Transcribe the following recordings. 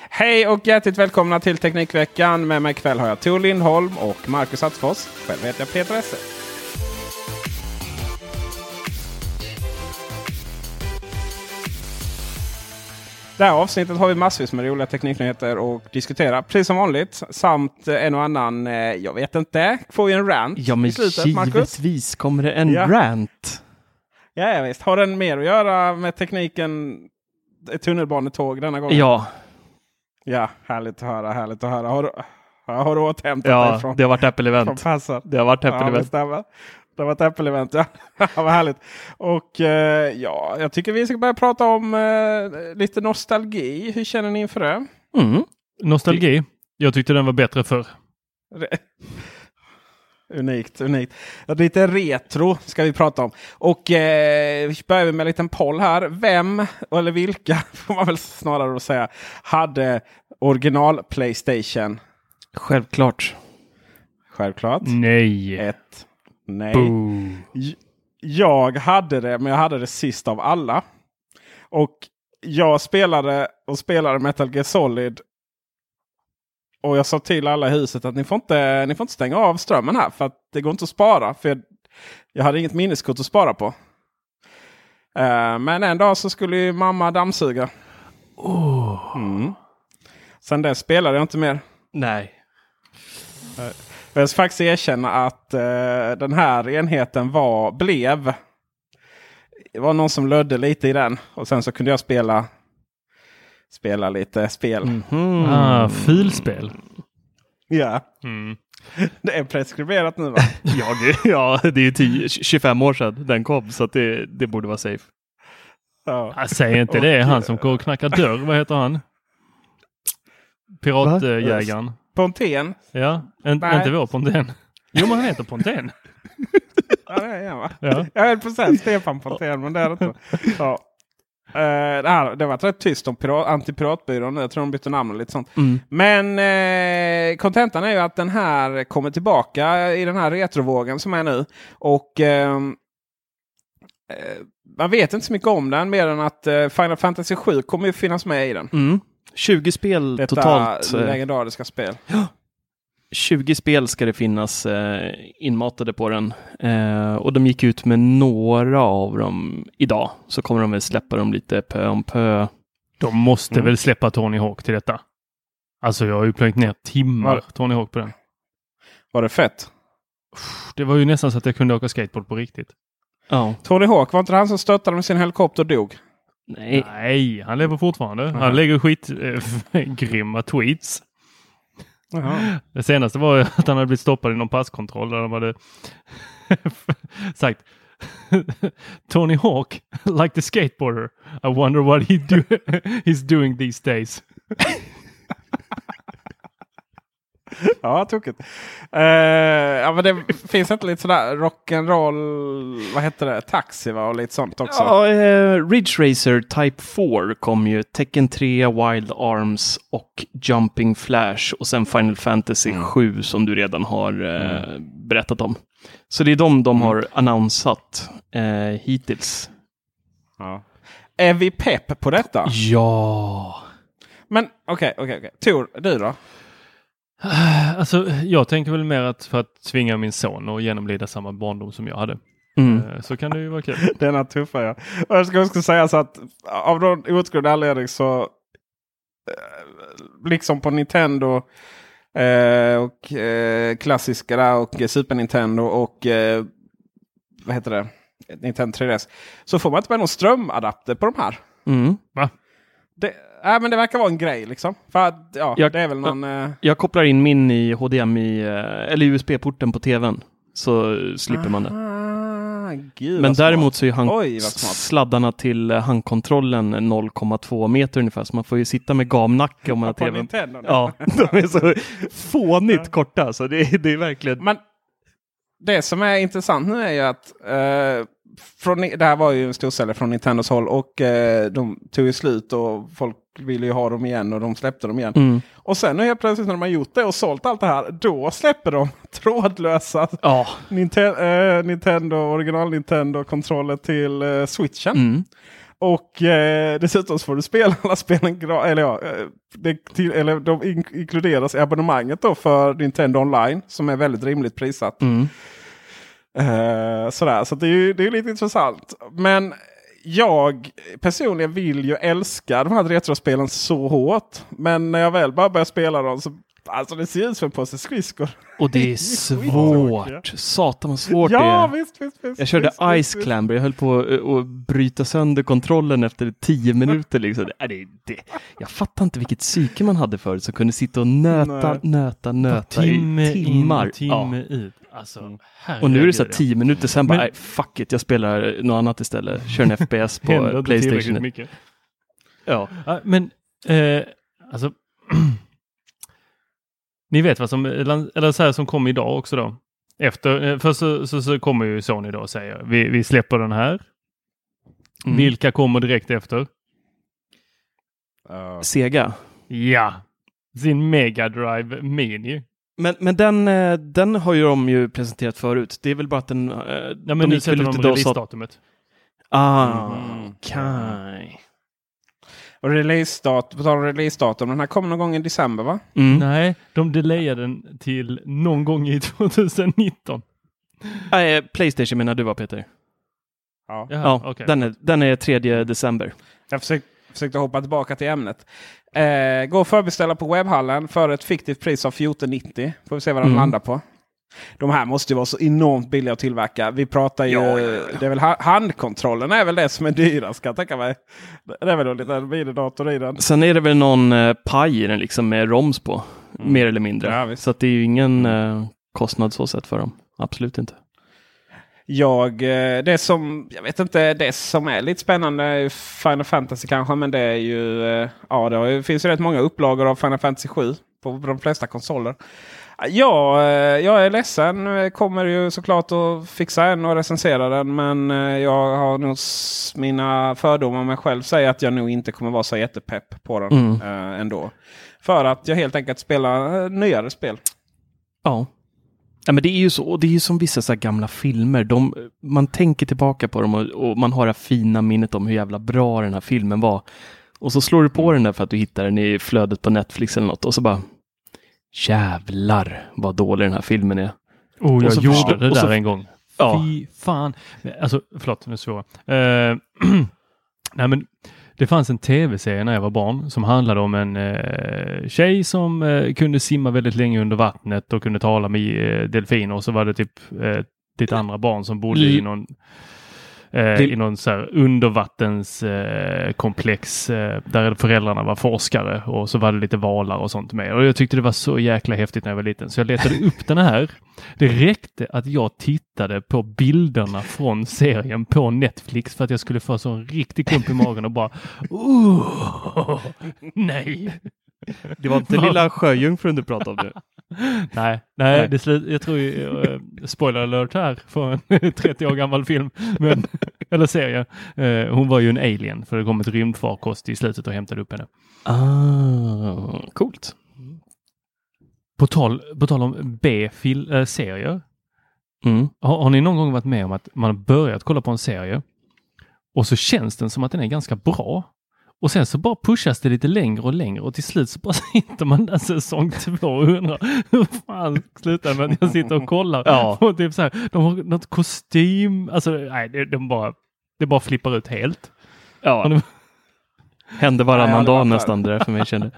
Hej och hjärtligt välkomna till Teknikveckan. Med mig ikväll har jag Tor Lindholm och Marcus Atzfors. Själv heter jag Peter Esse. Det här avsnittet har vi massvis med roliga tekniknyheter att diskutera. Precis som vanligt. Samt en och annan, eh, jag vet inte, får vi en rant Ja, men slutet, Marcus? givetvis kommer det en Ja. rant. Ja, ja, visst. Har den mer att göra med tekniken tunnelbanetåg denna gången? Ja, Ja, härligt att höra. Härligt att höra. Har du, har du återhämtat dig ja från, det har varit Apple-event. Det har varit Ja, Apple-event. det stämmer. Det var ett Apple-event, ja. Vad härligt. Och eh, ja, jag tycker vi ska börja prata om eh, lite nostalgi. Hur känner ni inför det? Mm. Nostalgi. Jag tyckte den var bättre förr. Unikt, unikt. Lite retro ska vi prata om. Och eh, vi börjar med en liten poll här. Vem, eller vilka, får man väl snarare säga, hade original Playstation? Självklart. Självklart. Nej. Ett. Nej. Boo. Jag hade det, men jag hade det sist av alla. Och jag spelade och spelade Metal Gear Solid. Och jag sa till alla i huset att ni får inte, ni får inte stänga av strömmen här. För att det går inte att spara. För jag, jag hade inget minneskort att spara på. Eh, men en dag så skulle ju mamma dammsuga. Mm. Sen dess spelade jag inte mer. Nej. Jag ska faktiskt erkänna att eh, den här enheten var, blev. Det var någon som lödde lite i den. Och sen så kunde jag spela, spela lite spel. Mhm. Ah, filspel. Ja, Mm. det är preskriberat nu va? Ja, det, ja, det är ju 10, 25 år sedan den kom så att det, det borde vara safe. Ja. Ah, säg inte det. Han som går och knackar dörr. Vad heter han? Piratjägaren. Pontén. Ja, en, inte vår Pontén. Jo, men han heter Pontén. Ja, det är han va? Ja. Jag höll på att säga Stefan Pontén men det är det inte. Ja. Eh, det, varit rätt tyst om pirat, antipiratbyrån. Jag tror de bytte namn och lite sånt. Mm. Men eh, kontentan är ju att den här kommer tillbaka i den här retrovågen som är nu. Och ehm, eh, man vet inte så mycket om den mer än att eh, Final Fantasy 7 kommer ju finnas med i den. Mm. 20 spel Detta totalt. eh, legendariska spel. 20 spel ska det finnas eh, inmatade på den. Eh, och de gick ut med några av dem idag. Så kommer de väl släppa dem lite pö om pö. De måste Mm. väl släppa Tony Hawk till detta. Alltså jag har ju plöjt ner timmar Var- Tony Hawk på den. Var det fett? Det var ju nästan så att jag kunde åka skateboard på riktigt. Ja. Tony Hawk, var inte det han som störtade med sin helikopter och dog? Nej. Nej, han lever fortfarande. Aha. Han lägger skitgrymma tweets. Jaha. Det senaste var ju att han hade blivit stoppad i någon passkontroll där de hade sagt Tony Hawk, like the skateboarder. I wonder what he do he's doing these days ja, tokigt. Uh, ja, men det finns inte lite sådär rock'n'roll, vad heter det, taxi va? och lite sånt också? Ja, eh, Ridge Racer Type 4 kom ju. Tekken 3, Wild Arms och Jumping Flash och sen Final Fantasy Mm. 7 som du redan har eh, berättat om. Så det är de de har annonsat hittills. Ja. Är vi pepp på detta? Ja. Men okej, okej, okej. Tor, du då? Alltså, jag tänker väl mer att för att tvinga min son att genomlida samma barndom som jag hade. Mm. Eh, Så kan det ju vara kul. Denna tuffa ja. Och jag ska också säga så att av någon outgrundlig anledning så eh, liksom på Nintendo eh, och eh, klassiska där och eh, Super Nintendo och eh, vad heter det? Nintendo 3DS. Så får man inte med någon strömadapter på de här. Mm. Va? Det, nej, men det verkar vara en grej liksom. För att, ja, Jag- det är väl någon... Eh, Jag kopplar in min i HDMI eh, eller USB-porten på tvn. Så slipper man det. Gud, Men vad smart. däremot så är hand- Oj, sladdarna till eh, handkontrollen 0,2 meter ungefär. Så man får ju sitta med gamnacke om man har tvn. Ja, de är så fånigt korta så det, är- det är verkligen... Men det som är intressant nu är ju att eh, från, det här var ju en storsäljare från Nintendos håll och eh, de tog ju slut och folk ville ju ha dem igen och de släppte dem igen. Mm. Och sen helt plötsligt när de har gjort det och sålt allt det här, då släpper de trådlösa Ja. Nintendo, eh, Nintendo original Nintendo-kontroller till eh, switchen. Mm. Och eh, dessutom så får du spela alla spelen eller ja, eh, det, till, eller de in inkluderas i abonnemanget då för Nintendo online som är väldigt rimligt prissatt. Mm. Eh, sådär, så det är ju det är lite intressant. Men jag personligen vill ju älska de här retrospelen så hårt. Men när jag väl bara börjar spela dem så alltså det ser ut som en påse skridskor. Och det är svårt. Satan vad svårt det Ja är. visst, visst, visst. Jag körde Ice. Clamber. Jag höll på att uh, att bryta sönder kontrollen efter tio minuter. Liksom. Det, det, det. Jag fattar inte vilket psyke man hade förut som kunde sitta och nöta, Nej. nöta, nöta Timme i timmar. in, timme Ja. ut. Alltså, Och nu är det så här tio minuter sen bara, Men- nej, fuck it, jag spelar något annat istället. Kör en FPS på Playstation. mycket. Ja. Ja, men eh, alltså. ni vet vad som, eller så här som kom idag också då. Efter, eh, först så, så, så kommer ju Sony då och säger vi, vi släpper den här. Mm. Vilka kommer direkt efter? Sega. Ja, sin Mega Drive Mini. Men, men den, eh, den har ju de ju presenterat förut. Det är väl bara att den... eh, Ja, de men nu gick väl sätter ut de releasedatumet. Ah, Mm. okej. Och releasedatum, på tal om releasedatum, den här kommer någon gång i december va? Mm. Nej, de delayade den till någon gång i 2019. Nej, Playstation menar du va Peter? Ja. Jaha, Ja, okej. den, är, den är 3 december. Jag försökte, försökte hoppa tillbaka till ämnet. Eh, gå och förbeställa på webbhallen för ett fiktivt pris av 1490. Får vi se vad de Mm. landar på. De här måste ju vara så enormt billiga att tillverka. Vi pratar ju... Det är väl ha- handkontrollen är väl det som är dyrast kan jag tänka mig. Det är väl en liten minidator i den. Sen är det väl någon eh, paj i den liksom med roms på. Mer eller mindre. Ja, så att det är ju ingen eh, kostnad så sett för dem. Absolut inte. Jag, eh, det som, jag vet inte, det som är lite spännande är Final Fantasy kanske. Men det är ju, eh, ja det finns ju rätt många upplagor av Final Fantasy 7 på de flesta konsoler. Ja, eh, jag är ledsen. Kommer ju såklart att fixa en och recensera den. Men jag har nog mina fördomar om mig själv säger att jag nog inte kommer vara så jättepepp på den Mm. ändå. För att jag helt enkelt spelar nyare spel. Ja. Ja, men det är ju så, och det är ju som vissa så gamla filmer. De, man tänker tillbaka på dem och, och man har det fina minnet om hur jävla bra den här filmen var. Och så slår du på den där för att du hittar den i flödet på Netflix eller något och så bara Jävlar vad dålig den här filmen är. Oh, jag så gjorde förstå- det där så- en gång. Ja. Fy fan. Alltså, förlåt, nu svår. Uh, nej, men det fanns en tv-serie när jag var barn som handlade om en uh, tjej som eh, kunde simma väldigt länge under vattnet och kunde tala med uh, delfiner. Och så var det typ uh, ditt andra barn som bodde i någon eh, Det- i någon så här undervattenskomplex eh, där föräldrarna var forskare och så var det lite valar och sånt med. Och jag tyckte det var så jäkla häftigt när jag var liten så jag letade upp den här. Det räckte att jag tittade på bilderna från serien på Netflix för att jag skulle få så en riktig klump i magen och bara oh, nej. Det var inte lilla sjöjungfrun du pratade om nu. Nej, nej, Nej. Det slut, jag tror ju, uh, spoiler alert här för en 30 år gammal film, men, eller serie. Eh, hon var ju en alien för det kom ett rymdfarkost i slutet och hämtade upp henne. Ah, coolt. På tal, på tal om B-serier. Mm. Har, har ni någon gång varit med om att man har börjat kolla på en serie och så känns den som att den är ganska bra. Och sen så bara pushas det lite längre och längre och till slut så bara sitter man där säsong två och undrar hur fan slutar med att jag sitter och kollar Ja. på typ så här, de har något kostym, alltså nej, det, de bara, det bara flippar ut helt. Ja. nu- Hände varannan dag nästan det där för mig kände.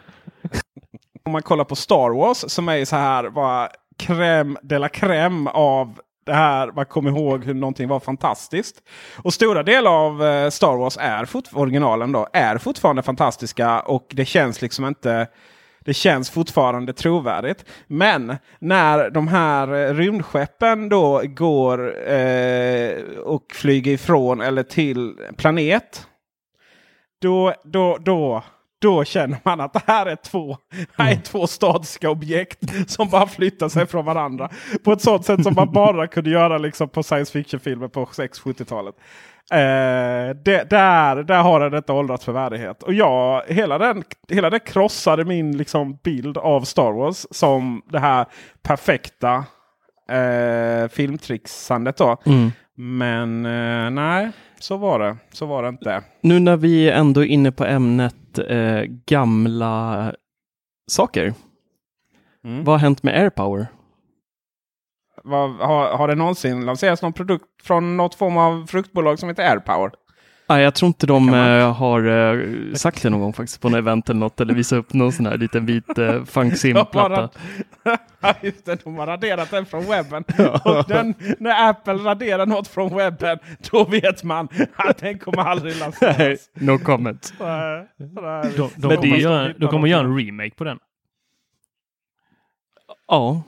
Om man kollar på Star Wars som är så här bara crème de la crème av det här. Man kommer ihåg hur någonting var fantastiskt. Och stora delar av eh, Star Wars är fort, originalen då, är fortfarande fantastiska. Och det känns liksom inte... Det känns fortfarande trovärdigt. Men när de här eh, rymdskeppen då går eh, och flyger ifrån eller till planet. Då, då, då, då känner man att det här är två, här är två statiska objekt som bara flyttar sig från varandra. På ett sånt sätt som man bara kunde göra liksom på science fiction-filmer på 6-70-talet. Eh, det, där, där har den inte åldrats för värdighet. Och jag, hela den, hela den krossade min liksom, bild av Star Wars som det här perfekta eh, filmtrixandet. Då. Mm. Men eh, nej, så var det. Så var det inte. Nu när vi ändå är inne på ämnet eh, gamla saker. Mm. Vad har hänt med AirPower? Vad, har, har det någonsin lanserats någon produkt från något form av fruktbolag som heter AirPower? Ah, jag tror inte de man- eh, har eh, sagt det någon gång faktiskt på något event eller något eller visat upp någon sån här liten vit eh, funksim-platta. Ja, just det. De har raderat den från webben. Och den, när Apple raderar något från webben, då vet man att den kommer aldrig Nej, lanseras. no comment. Nej, nej. De, de, Men kommer, göra, de kommer göra en remake på den. Ja,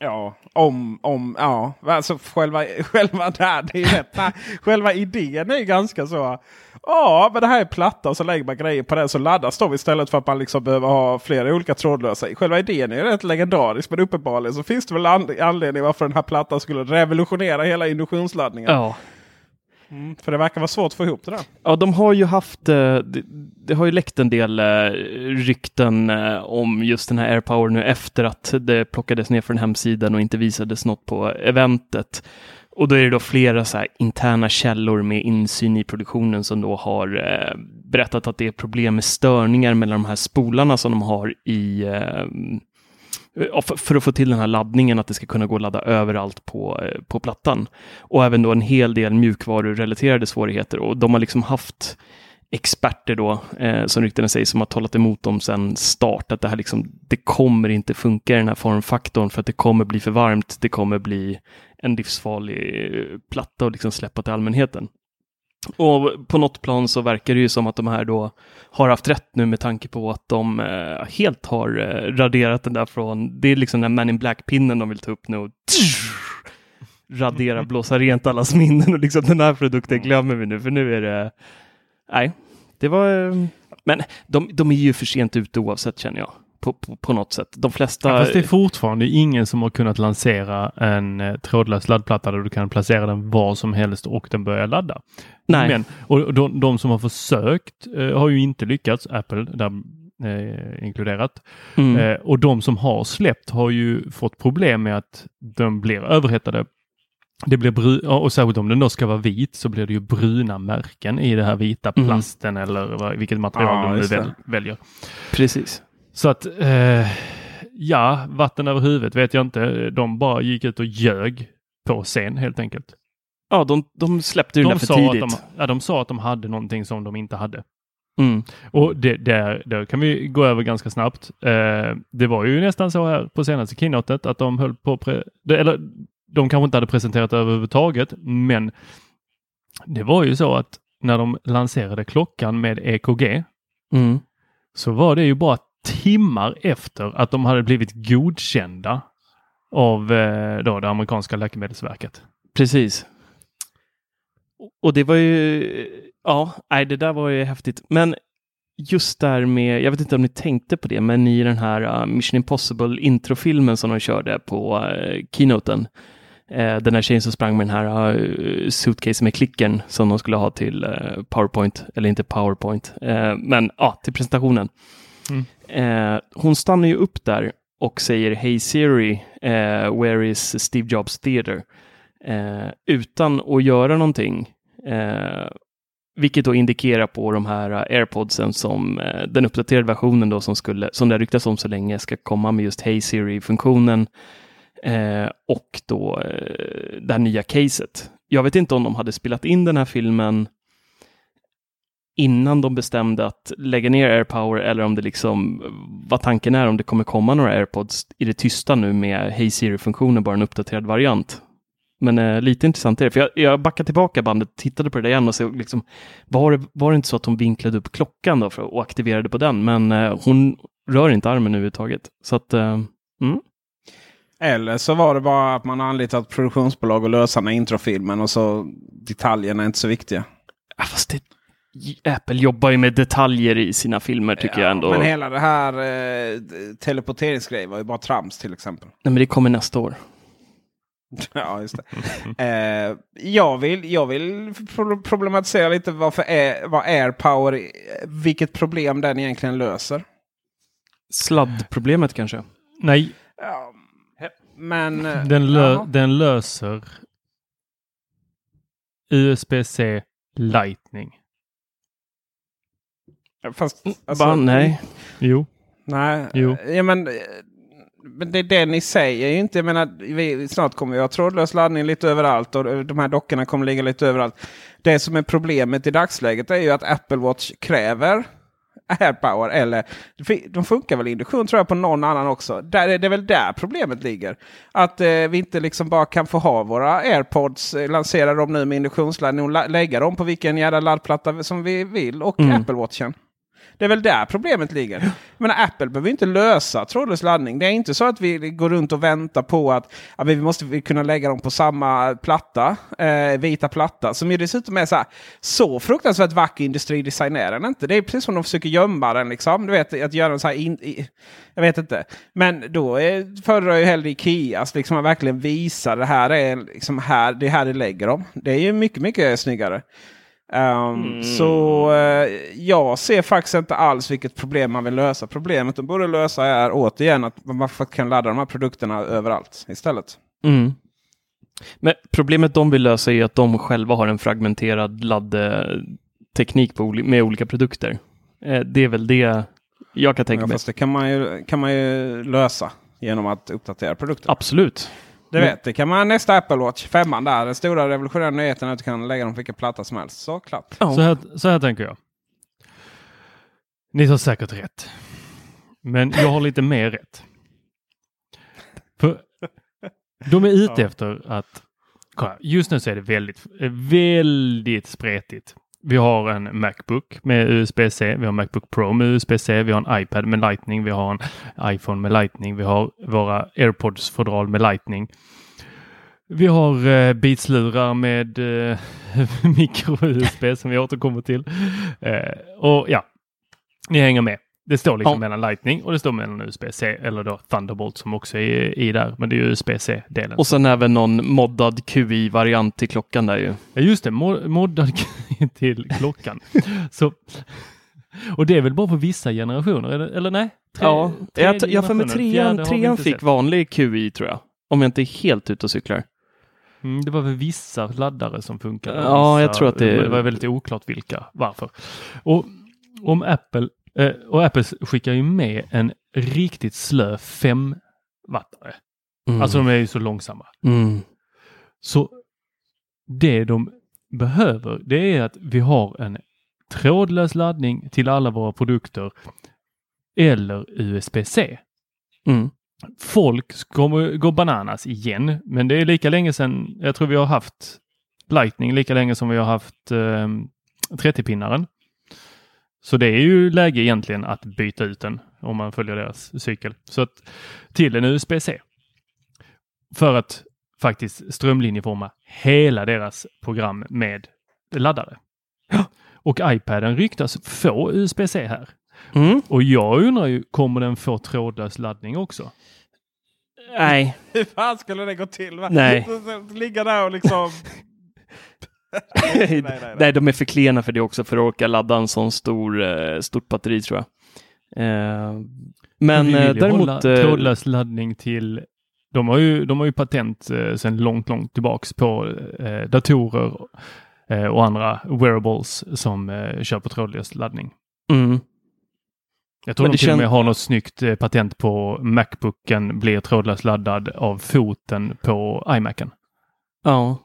Ja, om, om, ja. Alltså själva, själva där, det är rätt. Nej, själva idén är ju ganska så. Ja, men det här är platta och så lägger man grejer på den så laddas de istället för att man liksom behöver ha flera olika trådlösa. Själva idén är ju rätt legendarisk men uppenbarligen så finns det väl anledning varför den här plattan skulle revolutionera hela induktionsladdningen. ja. Mm, för det verkar vara svårt att få ihop det där. Ja, de har ju haft, eh, det, det har ju läckt en del eh, rykten eh, om just den här AirPower nu efter att det plockades ner från hemsidan och inte visades något på eventet. Och då är det då flera så här interna källor med insyn i produktionen som då har eh, berättat att det är problem med störningar mellan de här spolarna som de har i eh, för, att få till den här laddningen, att det ska kunna gå att ladda överallt på, eh, på plattan. Och även då en hel del mjukvarurelaterade svårigheter. Och de har liksom haft experter då, eh, som ryktena säger, som har talat emot dem sedan start, att det här liksom, det kommer inte funka i den här formfaktorn för att det kommer bli för varmt, det kommer bli en livsfarlig eh, platta och liksom släppa till allmänheten. Och på något plan så verkar det ju som att de här då har haft rätt nu med tanke på att de eh, helt har eh, raderat den där från, det är liksom den Man in Black-pinnen de vill ta upp nu och radera, blåsa rent allas minnen och liksom den här produkten glömmer vi nu för nu är det, nej, det var, eh, men de, de är ju för sent ute oavsett känner jag. På, på, på något sätt. De flesta... Ja, fast det är fortfarande ingen som har kunnat lansera en eh, trådlös laddplatta där du kan placera den var som helst och den börjar ladda. Nej. Men, och de, de som har försökt eh, har ju inte lyckats, Apple där eh, inkluderat. Mm. Eh, och de som har släppt har ju fått problem med att de blir överhettade. Det blir bru- ja, och särskilt om den då ska vara vit så blir det ju bruna märken i det här vita Mm. plasten eller vad, vilket material Ja, de nu väljer. Precis. Så att eh, ja, vatten över huvudet vet jag inte. De bara gick ut och ljög på scen helt enkelt. Ja, de, de släppte ju De för tidigt. att de, ja, de sa att de hade någonting som de inte hade. Mm. Och det, där, där kan vi gå över ganska snabbt. Eh, det var ju nästan så här på senaste keynotet att de höll på, eller de kanske inte hade presenterat överhuvudtaget, men det var ju så att när de lanserade klockan med EKG Mm. så var det ju bara timmar efter att de hade blivit godkända av eh, då det amerikanska läkemedelsverket. Precis. Och det var ju, ja, nej, det där var ju häftigt. Men just där med, jag vet inte om ni tänkte på det, men i den här uh, Mission Impossible introfilmen som de körde på uh, keynoten. Uh, den här tjejen som sprang med den här uh, suitcasen med klicken som de skulle ha till PowerPoint, eller inte PowerPoint, men ja, till presentationen. Eh, hon stannar ju upp där och säger Hey Siri, eh, where is Steve Jobs Theater? Eh, utan att göra någonting. Eh, vilket då indikerar på de här airpodsen som eh, den uppdaterade versionen då som skulle, som det har ryktats om så länge, ska komma med just Hey Siri-funktionen och då det här nya caset. Jag vet inte om de hade spelat in den här filmen innan de bestämde att lägga ner AirPower eller om det liksom, vad tanken är, om det kommer komma några AirPods i det tysta nu med Hey Siri-funktionen, bara en uppdaterad variant. Men eh, lite intressant är det, för jag, jag backade tillbaka bandet, tittade på det där igen och så liksom, var det, var det inte så att hon vinklade upp klockan då för, och aktiverade på den, men eh, hon rör inte armen överhuvudtaget. Så att, eh, mm. Eller så var det bara att man anlitat produktionsbolag och lösa introfilmen och så detaljerna är inte så viktiga. Ja, fast det, Apple jobbar ju med detaljer i sina filmer tycker Ja, jag ändå. Men hela det här eh, teleporteringsgrejen var ju bara trams till exempel. Nej, men det kommer nästa år. ja, just det. eh, jag, vill, jag vill pro- problematisera lite varför är, vad AirPower, vilket problem den egentligen löser. Sladdproblemet kanske? Nej, Ja, men... eh, den, lö- jaha. den löser USB-C Lightning. Fast, alltså, Bara, nej. Jo. Nej, Jo. Ja, men, eh, men det är det ni säger ju inte. Jag menar, vi, snart kommer vi ha trådlös laddning lite överallt och de här dockorna kommer ligga lite överallt. Det som är problemet i dagsläget är ju att Apple Watch kräver AirPower. Eller de funkar väl i induktion tror jag på någon annan också. Där är det väl där problemet ligger. Att eh, vi inte liksom bara kan få ha våra AirPods, eh, lansera dem nu med induktionsladdning och la- lägga dem på vilken jävla laddplatta som vi vill. Och Mm. Apple Watchen. Det är väl där problemet ligger. Men Apple behöver inte lösa trådlös laddning. Det är inte så att vi går runt och väntar på att ja, vi måste kunna lägga dem på samma platta, eh, vita platta. Som ju dessutom är så, här, så fruktansvärt vacker industridesign är den inte. Det är precis som de försöker gömma den. Liksom. Du vet, att göra en så här in, i, jag vet inte. Men då är, föredrar jag hellre Ikeas. Liksom att verkligen visa det här är liksom här, det är här det lägger dem. Det är ju mycket, mycket snyggare. Um, Så eh, jag ser faktiskt inte alls vilket problem man vill lösa. Problemet de borde lösa är återigen att man kan ladda de här produkterna överallt istället. Mm. Men problemet de vill lösa är att de själva har en fragmenterad laddteknik med olika produkter. Eh, det är väl det jag kan tänka Ja, mig. fast det kan man, ju, kan man ju lösa genom att uppdatera produkten. Absolut. Det vet, det kan man nästa Apple Watch, femman där. Den stora revolutionära nyheten är att du kan lägga dem på vilken platta som helst. Så klart. Ja. Så, här, så här tänker jag. Ni har säkert rätt. Men jag har lite mer rätt. För de är ute efter att... Just nu så är det väldigt, väldigt spretigt. Vi har en Macbook med USB-C, vi har en Macbook Pro med USB-C, vi har en iPad med Lightning, vi har en iPhone med Lightning, vi har våra AirPods-fodral med Lightning. Vi har eh, Beats-lurar med eh, micro-USB som vi återkommer till. Eh, och ja, ni hänger med. Det står liksom Ja. mellan Lightning och det står mellan USB-C eller då Thunderbolt som också är i där. Men det är ju USB-C-delen. Och sen även någon moddad QI-variant till klockan där ju. Ja just det, mo- moddad till klockan. Så, och det är väl bara på vissa generationer, eller, eller nej? Tre- ja, tredje jag, jag för mig trean, trean fick sett. vanlig QI tror jag. Om jag inte är helt ute och cyklar. Mm, det var väl vissa laddare som funkade. Ja, vissa, jag tror att det- Det var väldigt oklart vilka, varför. Och om Apple, och Apple skickar ju med en riktigt slö 5-wattare. Mm. Alltså de är ju så långsamma. mm. Så det de behöver, det är att vi har en trådlös laddning till alla våra produkter eller USB-C. Mm. Folk kommer gå bananas igen, men det är lika länge sedan, jag tror vi har haft Lightning lika länge som vi har haft eh, 30-pinnaren. Så det är ju läge egentligen att byta ut den om man följer deras cykel. Så att, till en USB-C. För att faktiskt strömlinjeforma hela deras program med laddare. Och iPaden ryktas få USB-C här. Mm. Och jag undrar ju, kommer den få trådlös laddning också? Nej, Hur fan skulle det gå till? Va? Nej. Ligga där och liksom... nej, nej, nej. nej, de är för klena för det också för att orka ladda en sån stor, eh, stort batteri tror jag. Eh, men vi vill eh, däremot... hålla trådlös laddning till de har ju, de har ju patent eh, sedan långt, långt tillbaks på eh, datorer eh, och andra wearables som eh, kör på trådlös laddning. mm, Jag tror Men de till och med har något snyggt eh, patent på Macbooken blir trådlöst laddad av foten på iMacen. ja,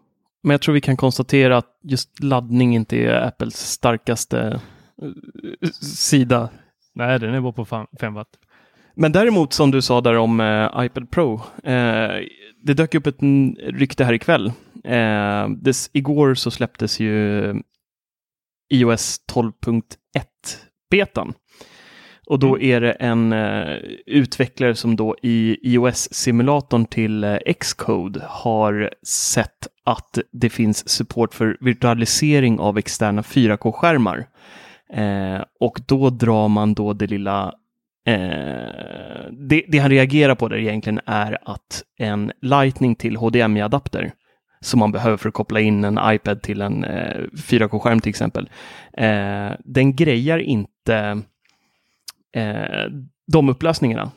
men jag tror vi kan konstatera att just laddning inte är Apples starkaste eh, sida. Nej, den är bara på 5 watt. Men däremot som du sa där om eh, iPad Pro. Eh, det dök upp ett rykte här ikväll. Eh, des, igår så släpptes ju iOS 12.1 betan. Och då är det en eh, utvecklare som då i iOS-simulatorn till eh, Xcode har sett att det finns support för virtualisering av externa 4K-skärmar. Eh, och då drar man då det lilla Eh, det, det han reagerar på där egentligen är att en Lightning till HDMI-adapter som man behöver för att koppla in en iPad till en eh, 4K-skärm till exempel. Eh, den grejar inte eh, de upplösningarna,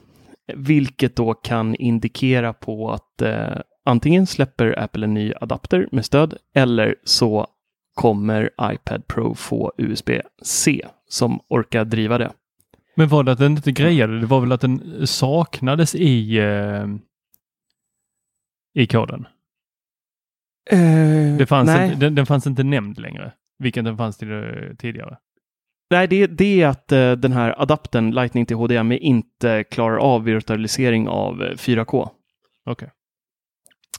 vilket då kan indikera på att eh, antingen släpper Apple en ny adapter med stöd eller så kommer iPad Pro få USB-C som orkar driva det. Men var det att den inte grejade? Det var väl att den saknades i, eh, i koden? Det fanns nej. inte, den, den fanns inte nämnd längre, vilken den fanns till, eh, tidigare. Nej, det, det är att eh, den här adaptern Lightning till HDMI inte klarar av virtualisering av eh, 4K. Okej.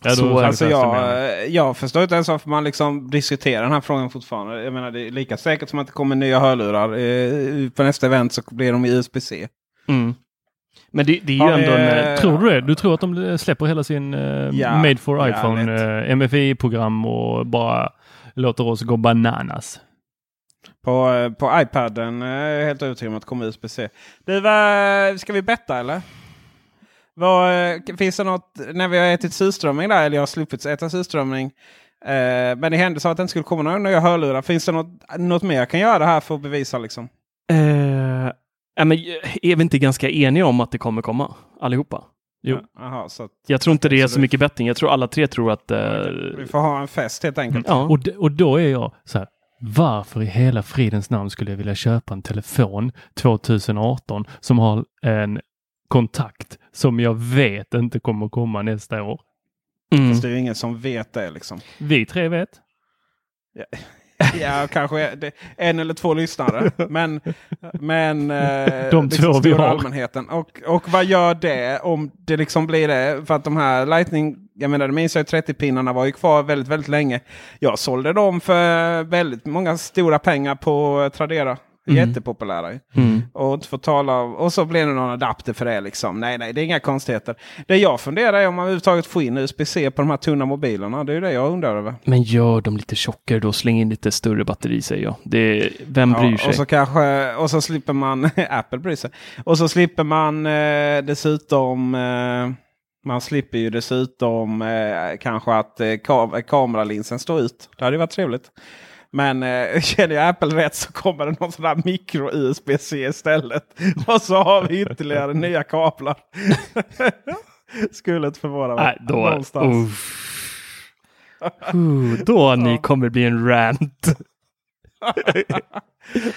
Ja, Så, Alltså jag eh, jag förstår inte ens varför man liksom diskuterar den här frågan fortfarande. Jag menar det är lika säkert som att det kommer nya hörlurar. Eh, På nästa event så blir de i USB-C. Mm. Men det, det är ju vi, ändå en... eh, Tror du det? Du tror att de släpper hela sin eh, Ja, Made for ja, iPhone lätt. eh, MFI-program och bara låter oss gå bananas? På, eh, på iPaden eh, är jag helt övertygad om att det kommer USB-C. Du, ska vi betta eller? Vad, eh, finns det något, när vi har ätit surströmming där, eller jag har sluppit äta surströmming. Eh, men i händelse av att det inte skulle komma några nya hörlurar. Finns det något, något mer jag kan göra här för att bevisa liksom? Eh, ja, men är vi inte ganska eniga om att det kommer komma allihopa? Jo. Ja, Aha, så att, Jag tror inte det är Så så det- mycket betting. Jag tror alla tre tror att... eh, vi får ha en fest helt enkelt. ja. Och, och då är jag så här, varför i hela fridens namn skulle jag vilja köpa en telefon 2018 som har en kontakt som jag vet inte kommer komma nästa år? Mm. Fast det är ju ingen som vet det liksom. Vi tre vet. Ja, kanske det- en eller två lyssnare. Men, men eh, De liksom två vi har. allmänheten. Och, och vad gör det om det liksom blir det? För att de här Lightning, jag menar det minns jag 30-pinnarna var ju kvar väldigt, väldigt länge. Jag sålde dem för väldigt många stora pengar på Tradera. Mm. Jättepopulära. Mm. Och inte få tala av, Och så blir det någon adapter för det liksom. Nej, nej, det är inga konstigheter. Det jag funderar är om man överhuvudtaget får in USB-C på de här tunna mobilerna. Det är det jag undrar över. Men gör dem lite tjockare då. Släng in lite större batteri säger jag. Det, vem bryr sig? och så kanske, och så slipper man, Apple bryr sig. Och så slipper man eh, dessutom, eh, man slipper ju dessutom eh, kanske att eh, kam kameralinsen står ut. Det hade ju varit trevligt. Men eh, känner jag Apple rätt så kommer det någon sån där micro-USB-C istället. Och så har vi ytterligare nya kablar. Skulle inte förvåna mig. Nej, då... Någonstans. Uff. Uh, då ni kommer bli en rant.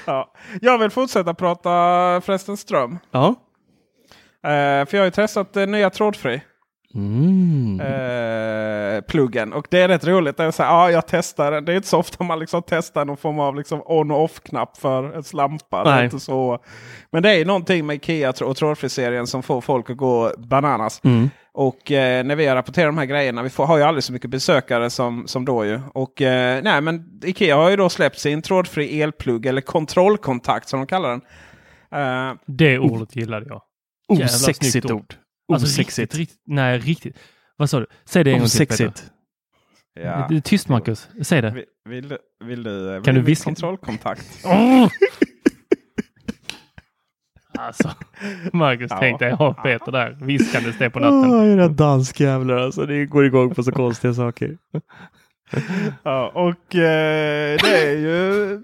ja. Jag vill fortsätta prata förresten ström. Ja. Eh, för jag har ju testat eh, nya trådfri. Mm. eh, pluggen. Och det är rätt roligt. Det är så här, ja, jag testar den. Det är inte så ofta man liksom testar någon form av liksom on och off-knapp för en slampa. Det är Nej. inte så. Men det är någonting med Ikea och trådfriserien som får folk att gå bananas. Mm. Och eh, när vi har rapporterat de här grejerna, vi får, har ju aldrig så mycket besökare som, som då ju. Och eh, nej men Ikea har ju då släppt sin trådfri elplugg eller kontrollkontakt som de kallar den. Eh, Det ordet gillade jag. Osexigt ord. ord. Alltså Osexigt. riktigt, riktigt, nej riktigt. Vad sa du? Säg det en gång till Peter. Ja. Tyst Marcus, säg det. Vill, vill vill du, Kan vill du viska? kontrollkontakt? Alltså, Marcus Ja. tänkte jag har Peter där viskandes det på natten. Åh, era danskjävlar alltså. Det går igång på så konstiga saker. Ja, och eh, det är ju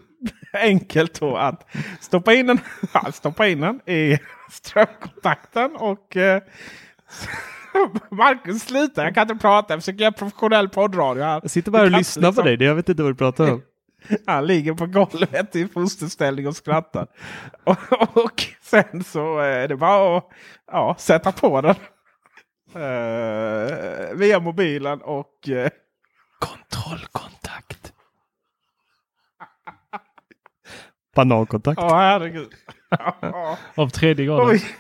enkelt då att stoppa in den, stoppa in den i strömkontakten och eh, Marcus sluta, jag kan inte prata, jag försöker göra professionell poddradio här. Jag sitter bara och lyssnar på liksom- dig. Jag vet inte vad du pratar om. Han ligger på golvet i fosterställning och skrattar. Och, och sen så är det bara att ja, sätta på den. Eh, via mobilen och eh, Kontrollkontakt. Banankontakt. Ja, herregud. Av tredje graden. Oj.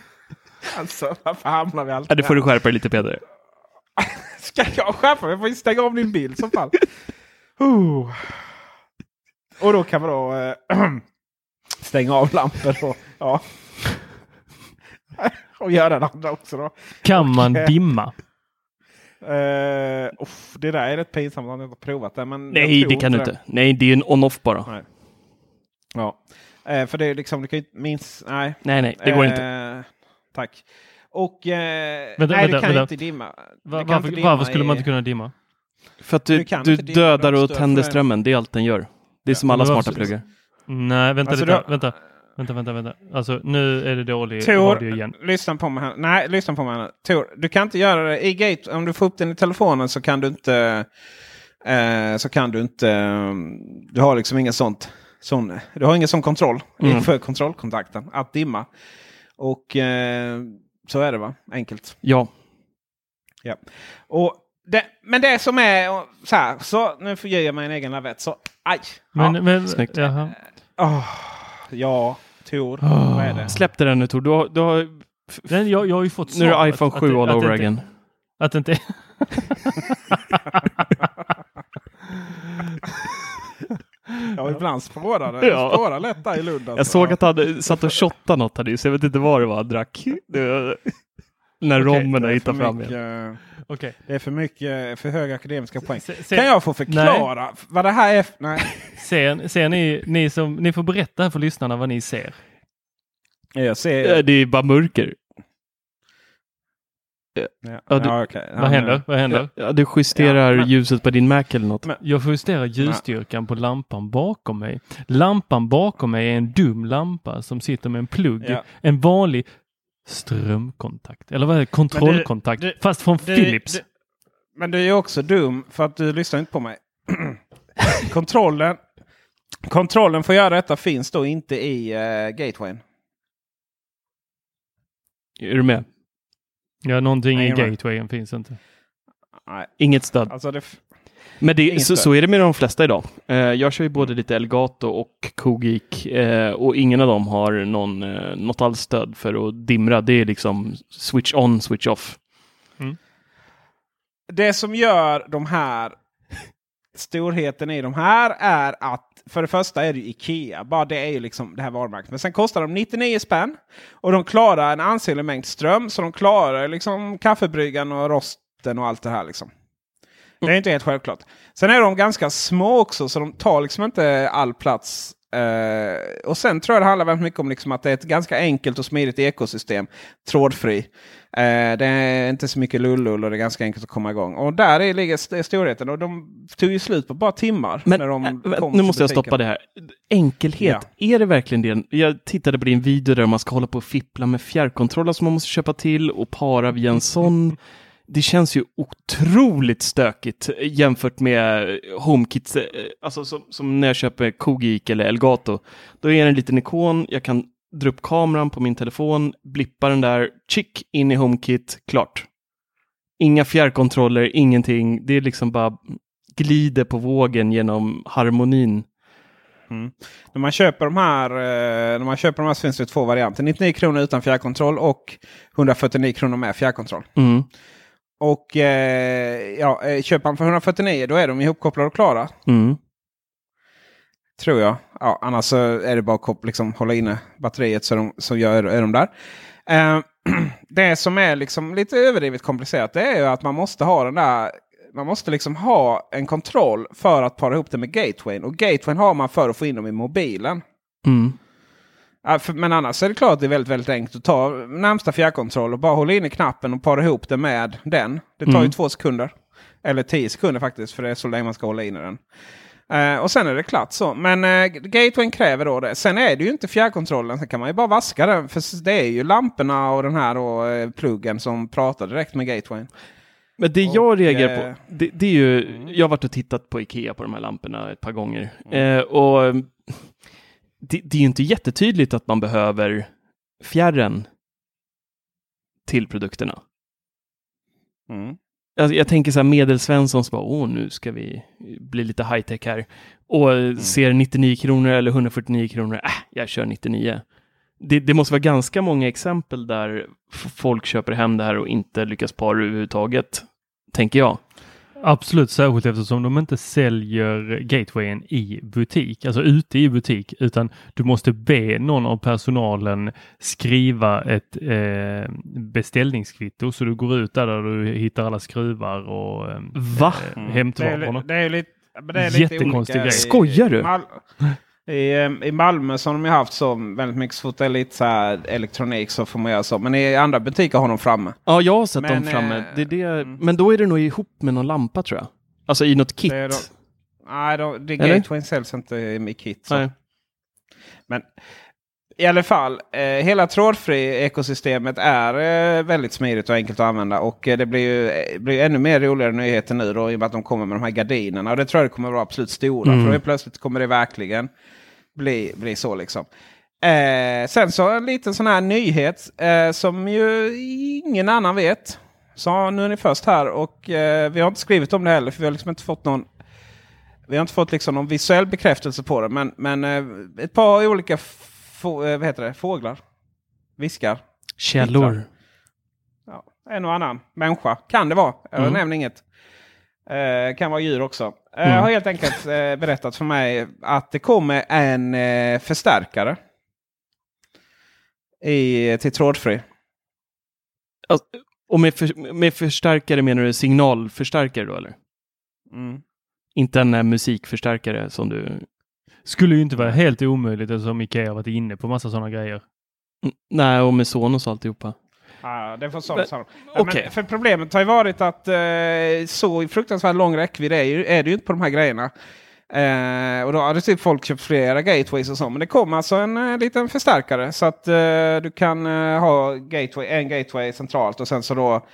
Alltså, varför hamnar vi alltid Ja, det får du skärpa dig lite Peder. Ska jag skärpa mig? Jag får ju stänga av din bil i så fall. Uh. Och då kan man då eh, stänga av lampor. Och, ja. och göra den andra också då. Kan man eh, dimma? Uh, det där är rätt pinsamt om jag inte provat det. Men Nej, det kan du inte. Nej, det är en on-off bara. Nej. Ja, Eh, för det är liksom, du kan ju inte minst, nej. Nej, nej, det går inte. Eh, Tack. Och eh, Vänta, nej, vänta, du kan vänta. inte dimma. Va- Du kan varför, inte dimma varför skulle man inte kunna dimma? För att du, du kan du inte dimma dödar och tänder för- strömmen. Det är allt den gör. Det är som alla Men smarta pluggar. Nej, vänta Alltså, lite. då- Vänta. Vänta, vänta, vänta. Alltså nu är det dålig Tor, radio igen. lyssna på mig här. Nej, lyssna på mig här. Tor, du kan inte göra det i Gate. Om du får upp den i telefonen så kan du inte. Eh, så kan du inte. eh, du har liksom ingen sånt. Sån, du har ingen sån kontroll Mm. för kontrollkontakten. Att dimma. Och eh, så är det va? Enkelt. Ja. Ja. Och det, men det som är så här. Så nu får jag mig en egen lavett. Så aj. Men, ja. men, Snyggt. jaha. Åh, ja, Tor. Vad är det? Släpp det där nu Tor. Du har, du har, Men jag, jag har ju fått nu är det iPhone att 7 det- all att over det again. inte- Att det inte Ja, ibland spårar det. Ja. Det spårar lätt där i Lund. alltså. Jag såg att han satt och shottade något här nyss. Jag vet inte vad det var han drack. När är hittar för fram mycket- igen. Okej. Det är för mycket, för höga akademiska poäng. Se- se- Kan jag få förklara vad det här är? Nej. Ser, ser ni, ni som, ni får berätta för lyssnarna vad ni ser. Jag ser... Eh, Det är bara mörker. Ja, Ja, du- ja. Ja, Vad händer? Vad händer? Ja, du justerar Ja, men- ljuset på din Mac eller något. Men- Jag får justera ljusstyrkan på lampan bakom mig. Lampan bakom mig är en dum lampa som sitter med en plugg. Ja. En vanlig strömkontakt. Eller vad är det? Kontrollkontakt. du- fast från Du- Philips. du- men du är ju också dum för att du lyssnar inte på mig. kontrollen, kontrollen för att göra detta finns då inte i uh, gatewayn. Är du med? Ja, någonting Nej, i gatewayen finns inte. Nej, Inget stöd. alltså det... Men det, så, så är det med de flesta idag. Eh, jag kör ju både lite Elgato och Kogik eh, och ingen av dem har någon, eh, något alls stöd för att dimra. Det är liksom switch on, switch off. Det som gör de här storheten i de här är att för det första är det ju Ikea. Bara det är ju liksom det här varumärket. Men sen kostar de 99 spänn. Och de klarar en ansenlig mängd ström. Så de klarar liksom kaffebryggan och rosten och allt det här. Liksom. Det är inte helt självklart. Sen är de ganska små också så de tar liksom inte all plats. Eh, och sen tror jag det handlar väldigt mycket om liksom att det är ett ganska enkelt och smidigt ekosystem. Trådfri. Eh, det är inte så mycket lullull och det är ganska enkelt att komma igång. Och där är ligger st- storheten. Och de tog ju slut på bara timmar. Men när de äh, kom nu måste jag stoppa det här. Enkelhet, är det verkligen det? Jag tittade på din video där man ska hålla på och fippla med fjärrkontroller som man måste köpa till och para via en sån. Det känns ju otroligt stökigt jämfört med HomeKit, eh, alltså som, som när jag köper Kogik eller Elgato. Då är det en liten ikon, jag kan dra upp kameran på min telefon, blippa den där, chick, in i HomeKit, klart. Inga fjärrkontroller, ingenting. Det är liksom bara glider på vågen genom harmonin. När man köper de här, eh, när man köper de här så finns det två varianter. 99 kronor utan fjärrkontroll och 149 kronor med fjärrkontroll. Mm. Och eh, ja, eh, köper man för 149 då är de ihopkopplade och klara. Mm. Tror jag. Ja, annars så är det bara att liksom, hålla inne batteriet så, de, så gör, är de där. Eh, det som är liksom lite överdrivet komplicerat det är ju att man måste ha den där man måste liksom ha en kontroll för att para ihop det med gatewayn. Och gatewayn har man för att få in dem i mobilen. Mm. Ja, för, men annars är det klart att det är väldigt, väldigt enkelt att ta närmsta fjärrkontroll och bara hålla in i knappen och para ihop det med den. Det tar ju Mm. två sekunder. Eller tio sekunder faktiskt, för det är så länge man ska hålla in i den. Eh, och sen är det klart så. Men uh, gatewayn kräver då det. Sen är det ju inte fjärrkontrollen. Sen kan man ju bara vaska den. För det är ju lamporna och den här då, eh, pluggen som pratar direkt med gatewayn. Men det jag Och, reagerar eh, på, det, det är ju, jag har varit och tittat på Ikea på de här lamporna ett par gånger. Eh, och eh, det, det är ju inte jättetydligt att man behöver fjärren till produkterna. Mm. Jag, jag tänker så här medelsvensson som bara, åh nu ska vi bli lite high tech här. Och eh, ser 99 kronor eller 149 kronor, äh, jag kör 99. Det, det måste vara ganska många exempel där folk köper hem det här och inte lyckas para överhuvudtaget, tänker jag. Absolut, särskilt eftersom de inte säljer gatewayen i butik, alltså ute i butik, utan du måste be någon av personalen skriva ett eh, beställningskvitto så du går ut där, där du hittar alla skruvar och eh, Va? eh, Det är, hämtvarorna. det är lite, men det är lite Jättekonstig olika grej. Skojar du? Mal i, eh, I Malmö så har de ju haft så väldigt mycket så fort det är lite så här elektronik så får man göra så. Men i andra butiker har de framme. Ja, jag har sett Men, dem framme. eh, Det är det, mm. Men då är det nog ihop med någon lampa tror jag. Alltså i något kit. Det då- Nej, då, det? Gateway säljs inte i kit. Men i alla fall, eh, hela trådfri-ekosystemet är eh, väldigt smidigt och enkelt att använda. Och eh, det blir ju eh, blir ännu mer roligare nyheter nu då, i och med att de kommer med de här gardinerna. Och det tror jag kommer vara absolut stora. Mm. För då plötsligt kommer det verkligen bli, bli så liksom. Eh, sen så en liten sån här nyhet eh, som ju ingen annan vet. Så nu är ni först här och eh, vi har inte skrivit om det heller för vi har liksom inte fått någon vi har inte fått liksom någon visuell bekräftelse på det. Men, men eh, ett par olika eh, vad heter det? fåglar, viskar. Källor. Ja, en och annan människa kan det vara. Jag Mm. nämner inget. Eh, kan vara djur också. Eh, Mm. Har helt enkelt eh, berättat för mig att det kommer en eh, förstärkare. I, till trådfri. Alltså, och med, för, med förstärkare menar du signalförstärkare då eller? Mm. Inte en eh, musikförstärkare som du... Skulle ju inte vara helt omöjligt eftersom Ikea har varit inne på massa sådana grejer. Mm, Nej, och med Sonos och alltihopa. Ja, det får så, Men-. Ja, okej. men För problemet har ju varit att eh, så fruktansvärt lång räckvidd är, ju, är det ju inte på de här grejerna. Eh, och då hade typ folk köpt flera gateways och så. Men det kom alltså en eh, liten förstärkare. Så att eh, du kan eh, ha gateway, en gateway centralt och sen så då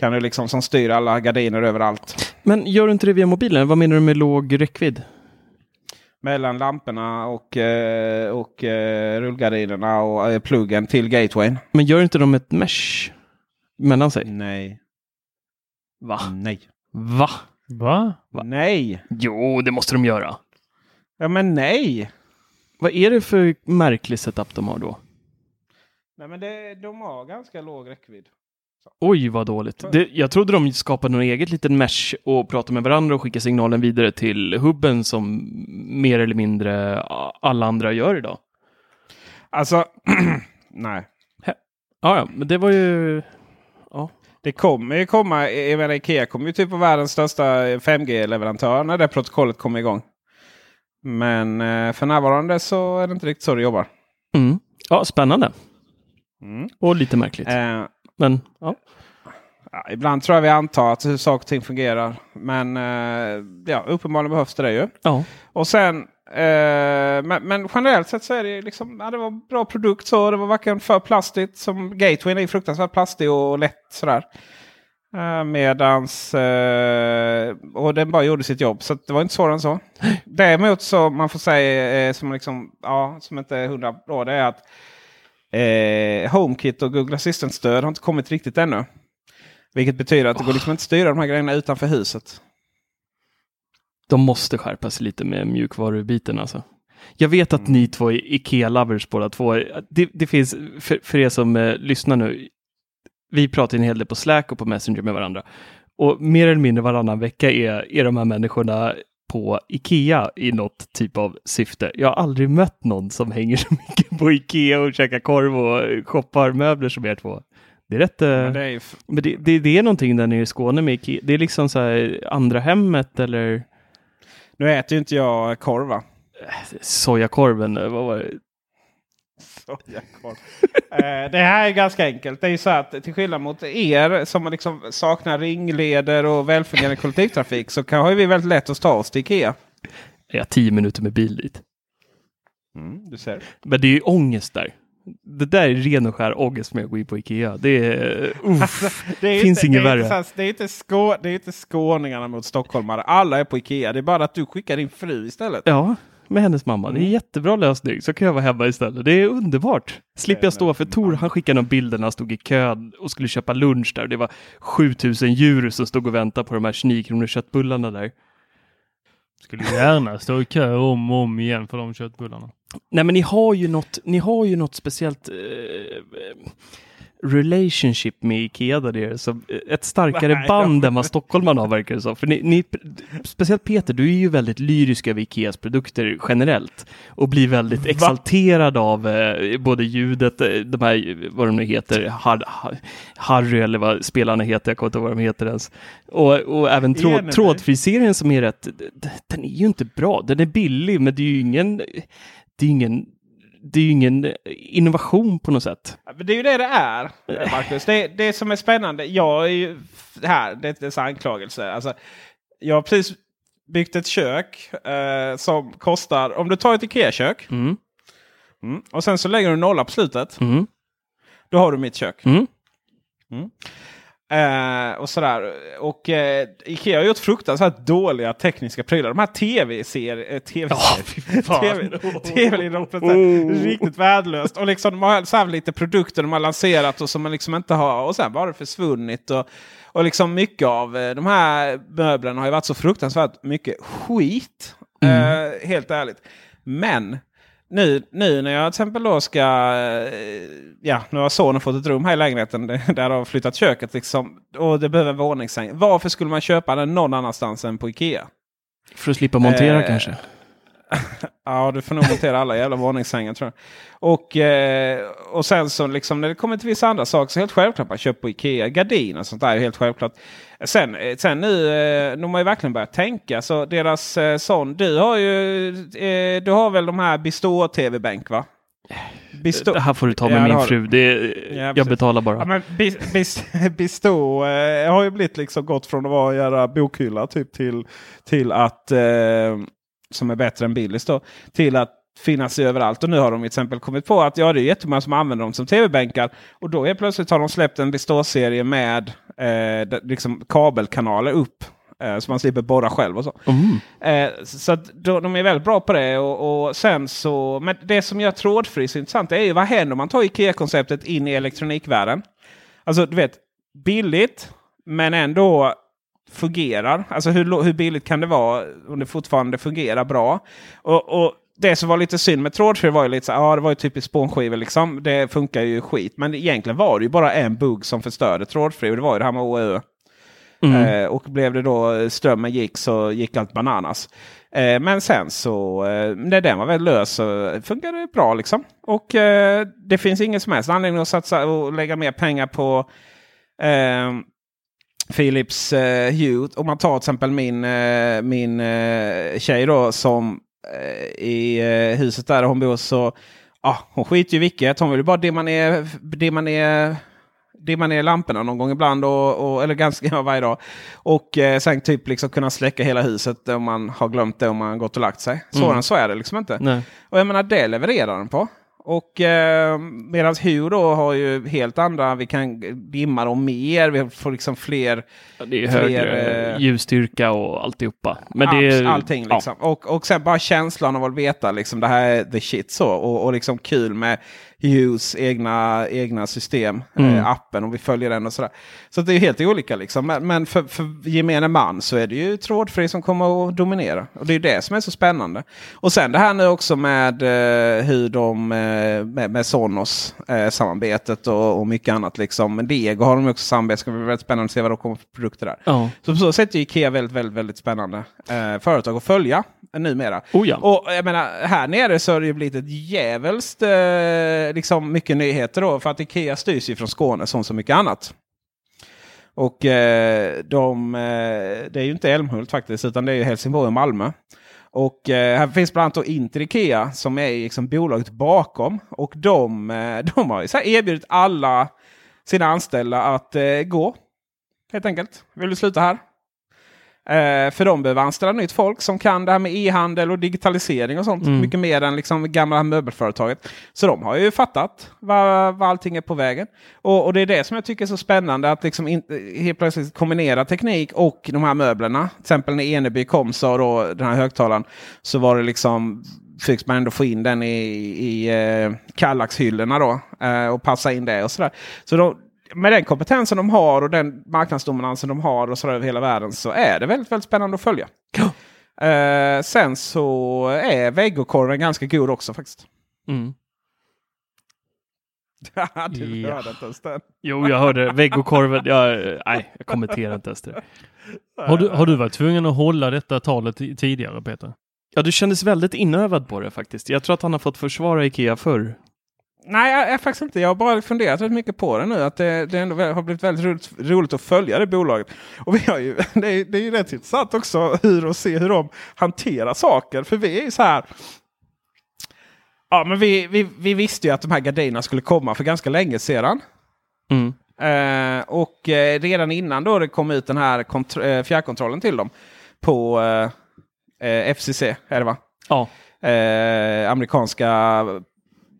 kan du liksom som styr alla gardiner överallt. Men gör du inte det via mobilen? Vad menar du med låg räckvidd? Mellan lamporna och, eh, och eh, rullgardinerna och eh, pluggen till gatewayn. Men gör inte de ett mesh mellan sig? Nej. Va? Nej. Va? Va? Va? Nej. Jo, det måste de göra. Ja men nej. Vad är det för märklig setup de har då? Nej men det, de har ganska låg räckvidd. Oj, vad dåligt. Det, jag trodde de skapade något eget liten mesh och pratade med varandra och skickade signalen vidare till hubben som mer eller mindre alla andra gör idag. Alltså, nej. Ja, ja, men det var ju... Det kommer ju komma, jag menar Ikea kommer ju typ vara världens största 5G-leverantör när det protokollet kommer igång. Men eh, för närvarande så är det inte riktigt så det jobbar. Mm. Ja, spännande. Mm. Och lite märkligt. Eh, Men, ja. ja, ibland tror jag vi antar att hur saker och ting fungerar. Men eh, ja, uppenbarligen behövs det, det ju. ja. Och sen, eh, men, men generellt sett så är det liksom, ja, det var bra produkt så. Det var varken för plastigt som Gateway är fruktansvärt plastig och lätt sådär. Eh, medans, eh, och den bara gjorde sitt jobb. Så det var inte svårare än så. Däremot så man får säga eh, som, liksom, ja, som inte är hundra bra. Det är att eh, HomeKit och Google Assistant-stöd har inte kommit riktigt ännu. Vilket betyder att det går liksom inte att styra de här grejerna utanför huset. De måste skärpa sig lite med mjukvarubiten alltså. Jag vet att Mm. ni två är Ikea-lovers båda två. Det, det finns, för, för er som eh, lyssnar nu, vi pratar en hel del på Slack och på Messenger med varandra. Och mer eller mindre varannan vecka är, är de här människorna på Ikea i något typ av syfte. Jag har aldrig mött någon som hänger så mycket på Ikea och käkar korv och shoppar möbler som er två. Det är rätt... eh, Men det är Men det, det, det är någonting där nere i Skåne med Ikea. Det är liksom så här andra hemmet eller nu äter ju inte jag korv va? sojakorven. Vad var det? Eh, det här är ganska enkelt. Det är så att till skillnad mot er som liksom saknar ringleder och välfungerande kollektivtrafik så kan, har vi väldigt lätt att ta oss till Ikea. Ja, tio minuter med bil dit. Mm, du ser. Men det är ju ångest där. Det där är ren och skär ångest med att gå in på Ikea. Det är... Uff, Det är finns inte, inget det är värre. inte Det är inte, skå, det är inte skåningarna mot stockholmare. Alla är på Ikea. Det är bara att du skickar din fru istället. Ja, med hennes mamma. Det är Mm. jättebra lösning. Så kan jag vara hemma istället. Det är underbart. Slipper jag stå för Tor. Han skickade någon bild när han stod i kö och skulle köpa lunch där. Det var 7000 djur som stod och väntade på de här 29 kronor köttbullarna där. Skulle gärna stå i kö om och om igen för de köttbullarna. Nej, men ni har ju något, ni har ju något speciellt eh, relationship med Ikea där nere. Så ett starkare Nej, band än vad stockholmarna har verkar det som. För ni, ni, speciellt Peter, du är ju väldigt lyrisk över Ikeas produkter generellt. Och blir väldigt exalterad av eh, både ljudet, eh, de här, vad de nu heter, Har, Har, Harry eller vad spelarna heter, jag kommer inte ihåg vad de heter ens. Och, och även tråd, Enemies. trådfriseringen som är rätt, den är ju inte bra. Den är billig, men det är ju ingen, det är ingen det är ju ingen innovation på något sätt. Det är ju det det är, eh, Marcus. Det, det som är spännande. Jag är ju här, det är inte anklagelse. Alltså, jag har precis byggt ett kök eh, som kostar, om du tar ett Ikea-kök Mm. mm, och sen så lägger du nolla på slutet. Mm. Då har du mitt kök. Mm. Eh, och sådär. Och eh, Ikea har gjort fruktansvärt dåliga tekniska prylar. De här tv-serier... Eh, TV TV, TV-inhoppet är riktigt värdelöst. Och liksom de har så lite produkter de har lanserat och som man liksom inte har. Och sen bara försvunnit. Och, och liksom mycket av eh, de här möblerna har ju varit så fruktansvärt mycket skit. Eh, helt ärligt. Men nu, nu när jag till exempel då ska... eh, Ja, nu har sonen fått ett rum här i lägenheten där har flyttat köket. Liksom, och det behöver en våningssäng. Varför skulle man köpa den någon annanstans än på Ikea? För att slippa montera Eh, kanske. Ja, du får nog montera alla jävla våningssängar tror jag. Och, eh, och sen så liksom när det kommer till vissa andra saker så är helt självklart man köper på Ikea. Gardiner och sånt där är helt självklart. Sen, eh, sen nu, eh, de har ju verkligen börjat tänka. Så deras eh, sån, du har ju, eh, du har väl de här Bistå TV-bänk va? Bistå, Det här får du ta Ja, med det min fru. Det, Ja, jag betalar bara. Ja, men bis, bis, Bistå eh, har ju blivit liksom gått från att vara en jävla bokhylla typ till, till att, eh, som är bättre än Billys då, till att finnas överallt. Och nu har de till exempel kommit på att ja, det är jättemånga som använder dem som tv-bänkar. Och då är plötsligt har de släppt en Bistå-serie med eh, liksom kabelkanaler upp. Eh, så man slipper borra själv och så. Mm. Eh, så då, de är väldigt bra på det. Och, och sen så, men det som gör trådfri så intressant är ju vad händer om man tar Ikea-konceptet in i elektronikvärlden. Alltså du vet, billigt men ändå fungerar. Alltså hur, hur billigt kan det vara om det fortfarande fungerar bra? Och, och det som var lite synd med trådfri var ju lite så ja det var ju typiskt spånskivor liksom. Det funkar ju skit. Men egentligen var det ju bara en bugg som förstörde trådfri och det var ju det här med OÖ. Mm. Eh, och blev det då strömmen gick så gick allt bananas. Eh, men sen så eh, när den var väl lös så funkade det bra liksom. Och eh, det finns ingen som helst anledning att satsa och lägga mer pengar på eh, Philips eh, Hue. Om man tar till exempel min, eh, min eh, tjej då som eh, i eh, huset där hon bor så ja, hon skiter ju i vilket. Hon vill ju bara dimma ner, dimma ner dimma ner lamporna någon gång ibland. Och, och, eller ganska ja, varje dag. Och eh, sen typ liksom kunna släcka hela huset om man har glömt det om man gått och lagt sig. Sådan Mm. så är det liksom inte. Nej. Och jag menar det levererar den på. Och eh, medan Hue då har ju helt andra, vi kan dimma dem mer, vi får liksom fler Ja, Det är Fler, högre eh, ljusstyrka och alltihopa. Men det är, allting ja. liksom. Och, och sen bara känslan av att veta liksom det här är the shit så. Och, och liksom kul med Hughes egna, egna system, Mm. eh, appen och vi följer den och sådär. Så det är helt olika liksom. Men, men för, för gemene man så är det ju trådfri som kommer att dominera. Och det är det som är så spännande. Och sen det här nu också med eh, hur de eh, med, med Sonos eh, och, och mycket annat liksom. Men Lego har de också samarbete. Det ska bli väldigt spännande att se vad de kommer för produkter där. Ja. Så på så sätt är Ikea väldigt, väldigt, väldigt spännande eh, företag att följa numera. Oh ja. Och jag menar, här nere så har det ju blivit ett djävulskt eh, liksom mycket nyheter då. För att Ikea styrs ju från Skåne som så mycket annat. Och eh, de, eh, det är ju inte Älmhult faktiskt utan det är Helsingborg och Malmö. Och eh, här finns bland annat Inter Ikea som är liksom bolaget bakom. Och de, eh, de har ju så erbjudit alla sina anställda att eh, gå. Helt enkelt. Vill du sluta här? Eh, för de behöver anställa nytt folk som kan det här med e-handel och digitalisering och sånt. Mm. Mycket mer än liksom gamla möbelföretaget. Så de har ju fattat vad, vad allting är på vägen. Och, och det är det som jag tycker är så spännande. Att liksom in, helt plötsligt kombinera teknik och de här möblerna. Till exempel när Eneby kom så då den här högtalaren. Så var det liksom fick man ändå få in den i, i eh, Kallax-hyllorna då. Eh, och passa in det och sådär. Så då, med den kompetensen de har och den marknadsdominansen de har och så över hela världen så är det väldigt, väldigt spännande att följa. Eh, sen så är vegokorven ganska god också faktiskt. Mm. du Ja. hörde inte ens den. Jo, jag hörde vegokorven. Jag, nej, jag kommenterar inte ens det. Har du, har du varit tvungen att hålla detta talet tidigare Peter? Ja, du kändes väldigt inövad på det faktiskt. Jag tror att han har fått försvara Ikea förr. Nej, jag, jag faktiskt inte. Jag har bara funderat rätt mycket på det nu. Att det, det ändå har blivit väldigt roligt, roligt att följa det bolaget. Och vi har ju, det, är, det är ju rätt intressant också hur att se hur de hanterar saker. För vi är ju så här. Ja, men vi, vi, vi visste ju att de här gardinerna skulle komma för ganska länge sedan. Mm. Eh, och eh, redan innan då det kom ut den här eh, fjärrkontrollen till dem på eh, eh, FCC, är det va? Ja. eh, amerikanska...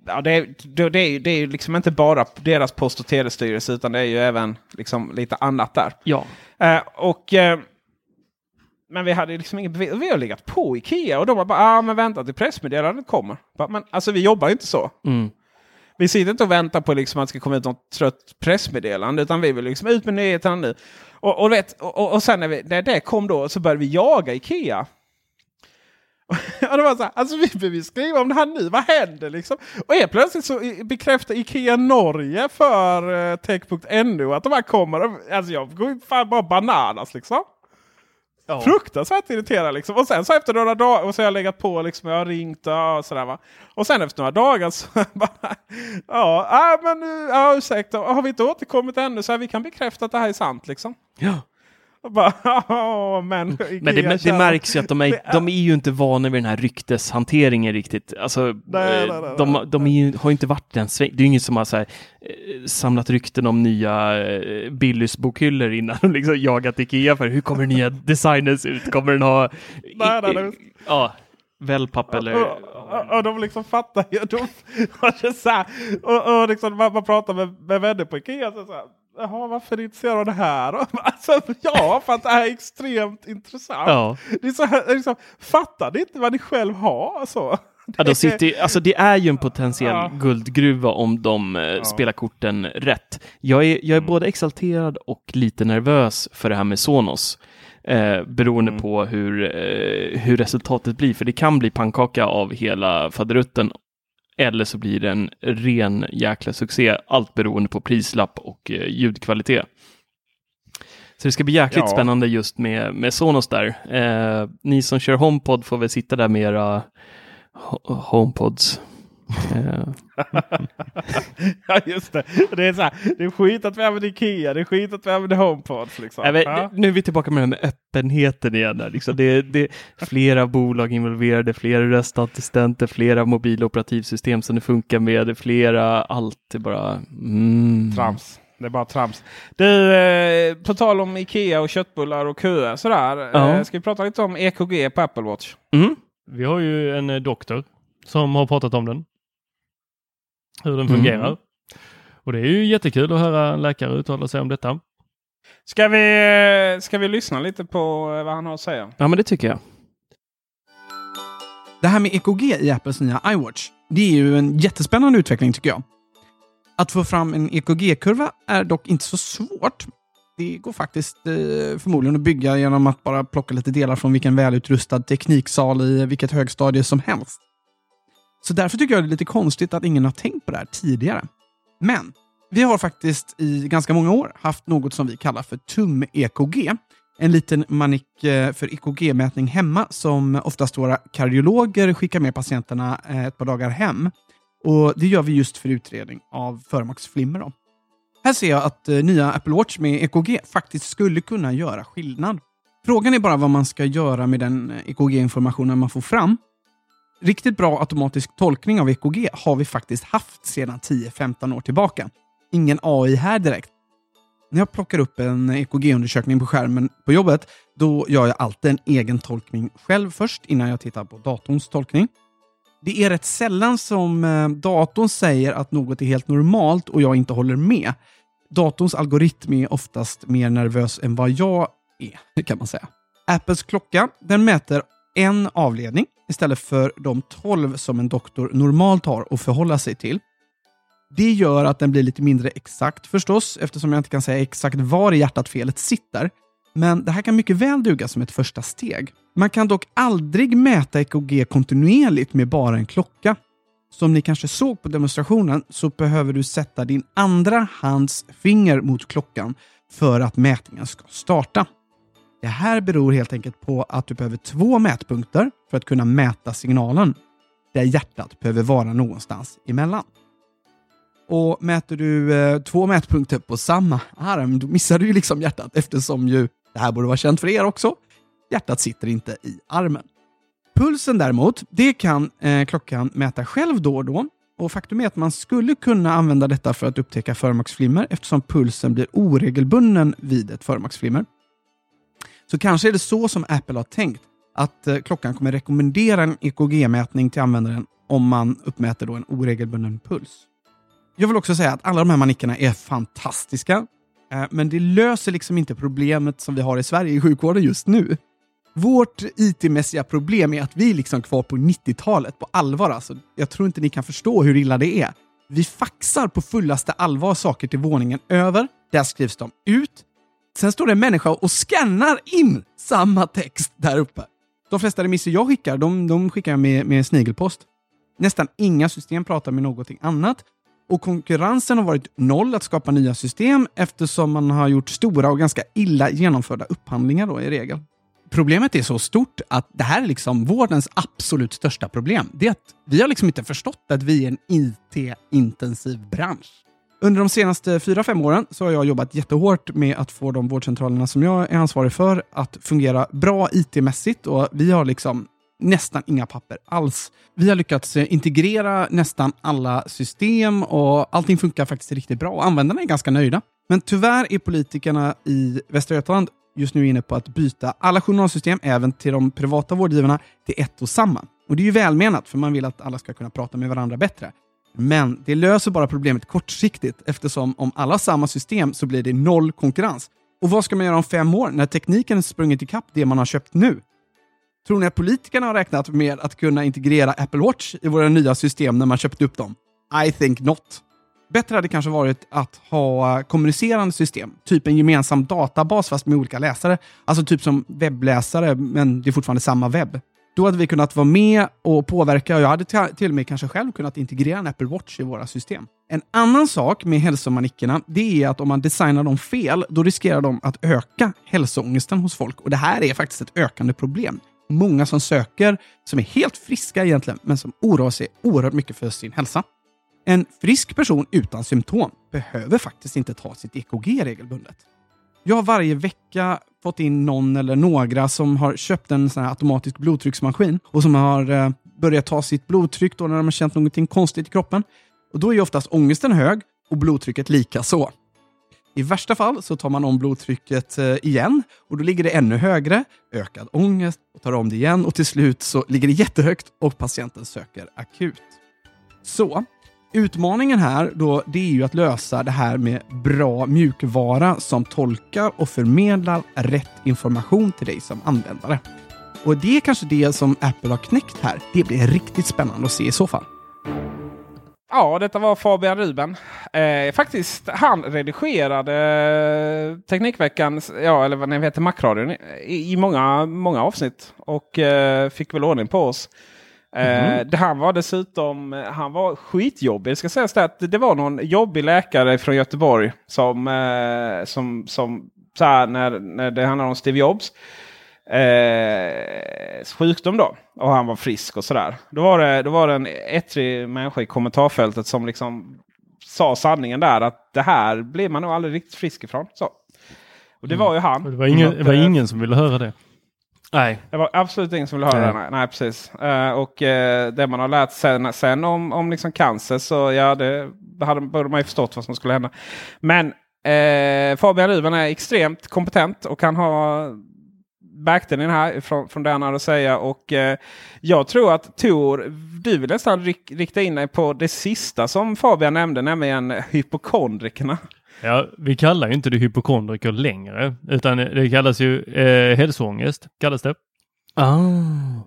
Ja, det, är, det, det, det är ju liksom inte bara deras post och telestyrelse utan det är ju även liksom lite annat där. Ja. Eh, och, eh, men vi hade liksom inget bevis. Vi har legat på Ikea och de var bara ah, men vänta till pressmeddelandet kommer. Bara, Men alltså vi jobbar ju inte så. Mm. Vi sitter inte och väntar på liksom att det ska komma ut något trött pressmeddelande utan vi vill liksom ut med nyheterna nu. Och, och, vet, och- och sen när, vi, när det kom då så började vi jaga Ikea. Ja, det var så här, alltså vi behöver skriva om det här nu, vad händer liksom? Och helt plötsligt så bekräftar Ikea Norge för eh, Tech.nu att de här kommer. Alltså jag går ju fan bara bananas liksom. Fruktansvärt irriterad liksom. Och sen så efter några dagar, och så har jag legat på liksom, jag har ringt och sådär va. Och sen efter några dagar så bara, ja, äh, men nu, ja ursäkta, har vi inte återkommit ännu så här, vi kan bekräfta att det här är sant liksom. ja. Och bara, ja men Men det, det märks ju att de är, de är ju inte vana vid den här rykteshanteringen riktigt. Alltså, Nej, eh, nej, nej, de, nej. de är ju, har ju inte varit den sväng. Det är ju ingen som har så här, eh, samlat rykten om nya eh, Billys bokhyllor innan de liksom jagat Ikea för hur kommer nya designen se ut? Kommer den ha nej. ja, wellpapp eller Och, och, och de liksom fattar ju. De, och så här, och, och liksom man, man pratar med, med vänner på Ikea. Så så här, Jaha, varför är du intresserad av det här? Alltså, ja, för att det här är extremt intressant. Ja. Det är så här, liksom, fattar ni inte vad ni själv har? Så. Ja, de sitter, alltså det är ju en potentiell Ja. guldgruva om de eh, spelar korten rätt. Jag är, jag är både exalterad och lite nervös för det här med Sonos. Eh, beroende på hur, eh, hur resultatet blir, för det kan bli pannkaka av hela faderutten. Eller så blir det en ren jäkla succé, allt beroende på prislapp och eh, ljudkvalitet. Så det ska bli jäkligt Ja. spännande just med, med Sonos där. Eh, ni som kör HomePod får väl sitta där med era Ho- HomePods. Eh, Ja, just det. Det är, så här, det är skit att vi använder Ikea, det är skit att vi använder HomePods. Liksom. men, Ja. Nu är vi tillbaka med det med öppenheten igen. Där, liksom. det, det är flera bolag involverade, flera röstassistenter, flera mobiloperativsystem som det funkar med, flera, allt är bara... Mm. Trams. Det är bara trams. Du, eh, på tal om Ikea och köttbullar och köer sådär. Ja. Eh, ska vi prata lite om EKG på Apple Watch? Mm. Vi har ju en eh, doktor som har pratat om den. Hur den Mm. fungerar. Och det är ju jättekul att höra läkare uttala sig om detta. Ska vi, ska vi lyssna lite på eh, vad han har att säga? Ja, men det tycker jag. Det här med EKG i Apples nya iWatch, det är ju en jättespännande utveckling tycker jag. Att få fram en EKG-kurva är dock inte så svårt. Det går faktiskt eh, förmodligen att bygga genom att bara plocka lite delar från vilken välutrustad tekniksal i vilket högstadie som helst. Så därför tycker jag det är lite konstigt att ingen har tänkt på det här tidigare. Men vi har faktiskt i ganska många år haft något som vi kallar för tum-EKG. En liten manik eh, för EKG-mätning hemma som oftast våra kardiologer skickar med patienterna eh, ett par dagar hem. Och det gör vi just för utredning av förmaksflimmer. Då. Här ser jag att eh, nya Apple Watch med EKG faktiskt skulle kunna göra skillnad. Frågan är bara vad man ska göra med den EKG-informationen man får fram. Riktigt bra automatisk tolkning av EKG har vi faktiskt haft sedan 10-15 år tillbaka. Ingen AI här direkt. När jag plockar upp en EKG-undersökning på skärmen på jobbet, då gör jag alltid en egen tolkning själv först innan jag tittar på datorns tolkning. Det är rätt sällan som eh, datorn säger att något är helt normalt och jag inte håller med. Datorns algoritm är oftast mer nervös än vad jag är, kan man säga. Apples klocka den mäter en avledning istället för de 12 som en doktor normalt har att förhålla sig till. Det gör att den blir lite mindre exakt förstås, eftersom jag inte kan säga exakt var i hjärtat felet sitter. Men det här kan mycket väl duga som ett första steg. Man kan dock aldrig mäta EKG kontinuerligt med bara en klocka. Som ni kanske såg på demonstrationen så behöver du sätta din andra hands finger mot klockan för att mätningen ska starta. Det här beror helt enkelt på att du behöver två mätpunkter för att kunna mäta signalen, där hjärtat behöver vara någonstans emellan. Och mäter du eh, två mätpunkter på samma arm, då missar du ju liksom hjärtat eftersom ju, det här borde vara känt för er också, hjärtat sitter inte i armen. Pulsen däremot, det kan eh, klockan mäta själv då och då. Och faktum är att man skulle kunna använda detta för att upptäcka förmaksflimmer eftersom pulsen blir oregelbunden vid ett förmaksflimmer. Så kanske är det så som Apple har tänkt, att eh, klockan kommer rekommendera en EKG-mätning till användaren om man uppmäter då en oregelbunden puls. Jag vill också säga att alla de här manickerna är fantastiska, eh, men det löser liksom inte problemet som vi har i Sverige i sjukvården just nu. Vårt IT-mässiga problem är att vi är liksom kvar på 90-talet på allvar. Alltså. Jag tror inte ni kan förstå hur illa det är. Vi faxar på fullaste allvar saker till våningen över. Där skrivs de ut. Sen står det en människa och skannar in samma text där uppe. De flesta remisser jag skickar, de, de skickar jag med, med snigelpost. Nästan inga system pratar med någonting annat och konkurrensen har varit noll att skapa nya system eftersom man har gjort stora och ganska illa genomförda upphandlingar då i regel. Problemet är så stort att det här är liksom vårdens absolut största problem. Det är att vi har liksom inte förstått att vi är en IT-intensiv bransch. Under de senaste fyra fem åren så har jag jobbat jättehårt med att få de vårdcentralerna som jag är ansvarig för att fungera bra IT-mässigt och vi har liksom nästan inga papper alls. Vi har lyckats eh, integrera nästan alla system och allting funkar faktiskt riktigt bra och användarna är ganska nöjda. Men tyvärr är politikerna i Västra Götaland just nu inne på att byta alla journalsystem, även till de privata vårdgivarna, till ett och samma. Och det är ju välmenat, för man vill att alla ska kunna prata med varandra bättre. Men det löser bara problemet kortsiktigt eftersom om alla har samma system så blir det noll konkurrens. Och vad ska man göra om fem år när tekniken sprungit ikapp det man har köpt nu? Tror ni att politikerna har räknat med att kunna integrera Apple Watch i våra nya system när man köpte upp dem? I think not. Bättre hade kanske varit att ha kommunicerande system, typ en gemensam databas fast med olika läsare. Alltså typ som webbläsare, men det är fortfarande samma webb. Då hade vi kunnat vara med och påverka och jag hade till och med kanske själv kunnat integrera en Apple Watch i våra system. En annan sak med hälsomanickerna, det är att om man designar dem fel, då riskerar de att öka hälsoångesten hos folk. Och det här är faktiskt ett ökande problem. Många som söker, som är helt friska egentligen, men som oroar sig oerhört mycket för sin hälsa. En frisk person utan symptom behöver faktiskt inte ta sitt EKG regelbundet. Jag har varje vecka fått in någon eller några som har köpt en sån automatisk blodtrycksmaskin och som har eh, börjat ta sitt blodtryck då när de har känt någonting konstigt i kroppen. Och Då är oftast ångesten hög och blodtrycket lika så. I värsta fall så tar man om blodtrycket eh, igen och då ligger det ännu högre, ökad ångest och tar om det igen och till slut så ligger det jättehögt och patienten söker akut. Så Utmaningen här då, det är ju att lösa det här med bra mjukvara som tolkar och förmedlar rätt information till dig som användare. Och det är kanske det som Apple har knäckt här. Det blir riktigt spännande att se i så fall. Ja, detta var Fabian Ruben. Eh, faktiskt, han redigerade Teknikveckan, ja eller vad ni heter, Macradion, i, i många, många avsnitt. Och eh, fick väl ordning på oss. Mm. Eh, han var dessutom han var skitjobbig. Ska sägas det, att det var någon jobbig läkare från Göteborg som, eh, som, som så här, när, när det handlar om Steve Jobs. eh, sjukdom då. Och han var frisk och sådär. Då var det, då var det en ettrig människa i kommentarfältet som liksom sa sanningen där. Att det här blir man nog aldrig riktigt frisk ifrån. Så. Och det var ju han. Det var ingen, det var Eh, ingen som ville höra det. Nej. det var absolut ingen som ville höra Nej. det. Nej, precis. Eh, och eh, det man har lärt sen, sen om, om liksom cancer så ja, det hade, borde man ju förstått vad som skulle hända. Men eh, Fabian Ruben är extremt kompetent och kan ha backdelen här från, från det han hade att säga. Och eh, jag tror att Tor, du vill nästan rik, rikta in dig på det sista som Fabian nämnde, nämligen hypokondrikerna. Ja, vi kallar ju inte det hypokondriker längre, utan det kallas ju eh, hälsoångest, kallas det. Ah.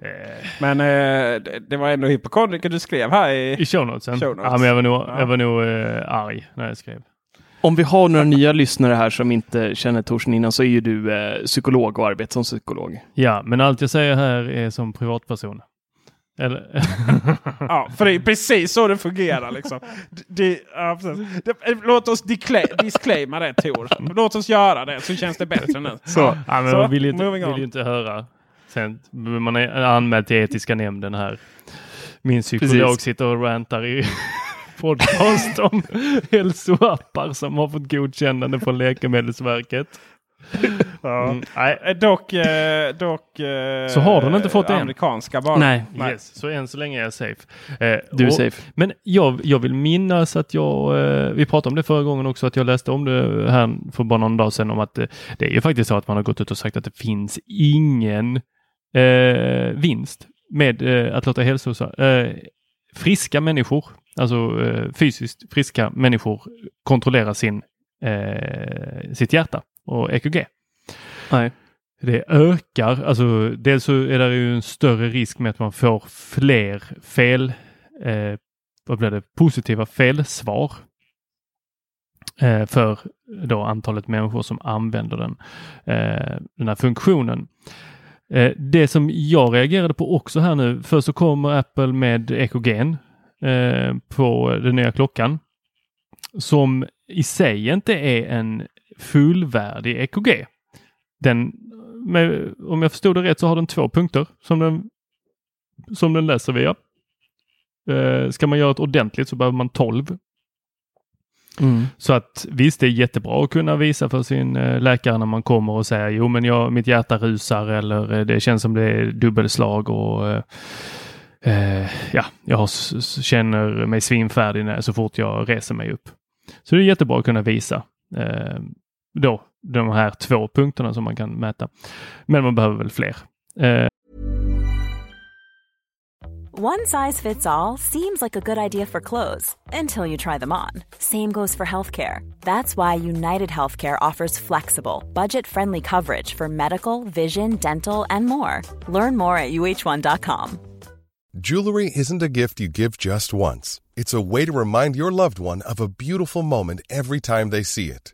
Eh, Men eh, det, det var ändå hypokondriker du skrev här i... I show notesen. Show notes. Ja, men jag var nog, Ja. jag var nog eh, arg när jag skrev. Om vi har några nya lyssnare här som inte känner Torsten innan så är ju du eh, psykolog och arbetar som psykolog. Ja, men allt jag säger här är som privatperson. Eller? Ja, för det är precis så det fungerar. Liksom. Det, ja, låt oss disclaima det Tor. Låt oss göra det så känns det bättre nu. Så. ja, men Så, man vill ju inte, vill ju inte höra. Sen, man är anmäld till etiska nämnden här. Min psykolog Precis. sitter och rantar i podcast om hälsoappar som har fått godkännande från Läkemedelsverket. Ja. Mm, nej, Eh, Dock, eh, dock eh, Så har den inte fått det än? Amerikanska bara. Nej. Yes, så än så länge är jag safe. Eh, Du är och- safe. Men jag, jag vill minnas att jag, eh, vi pratade om det förra gången också, att jag läste om det här för bara någon dag sedan om att eh, det är ju faktiskt så att man har gått ut och sagt att det finns ingen eh, vinst med eh, att låta hälso, eh, friska människor, alltså eh, fysiskt friska människor kontrollera sin, eh, sitt hjärta och EKG. Nej. Det ökar, alltså dels så är det ju en större risk med att man får fler fel, eh, vad blir det, positiva felsvar. Eh, för då antalet människor som använder den, eh, den här funktionen. Eh, det som jag reagerade på också här nu, först så kommer Apple med EKG'n eh, på den nya klockan. Som i sig inte är en fullvärdig EKG. Den, med, om jag förstod det rätt så har den två punkter som den, som den läser via. Eh, ska man göra ett ordentligt så behöver man 12. Mm. Så att visst, det är jättebra att kunna visa för sin eh, läkare när man kommer och säger jo men jag, mitt hjärta rusar eller eh, det känns som det är dubbelslag och eh, eh, ja, jag känner mig svinfärdig när, så fort jag reser mig upp. Så det är jättebra att kunna visa eh, då de här två punkterna som man kan mäta. Men man behöver väl fler. Eh, One size fits all seems like a good idea for clothes until you try them on. Same goes for healthcare. That's why United Healthcare offers flexible, budget friendly coverage for medical, vision, dental, and more. Learn more at uh1.com. Jewelry isn't a gift you give just once. It's a way to remind your loved one of a beautiful moment every time they see it.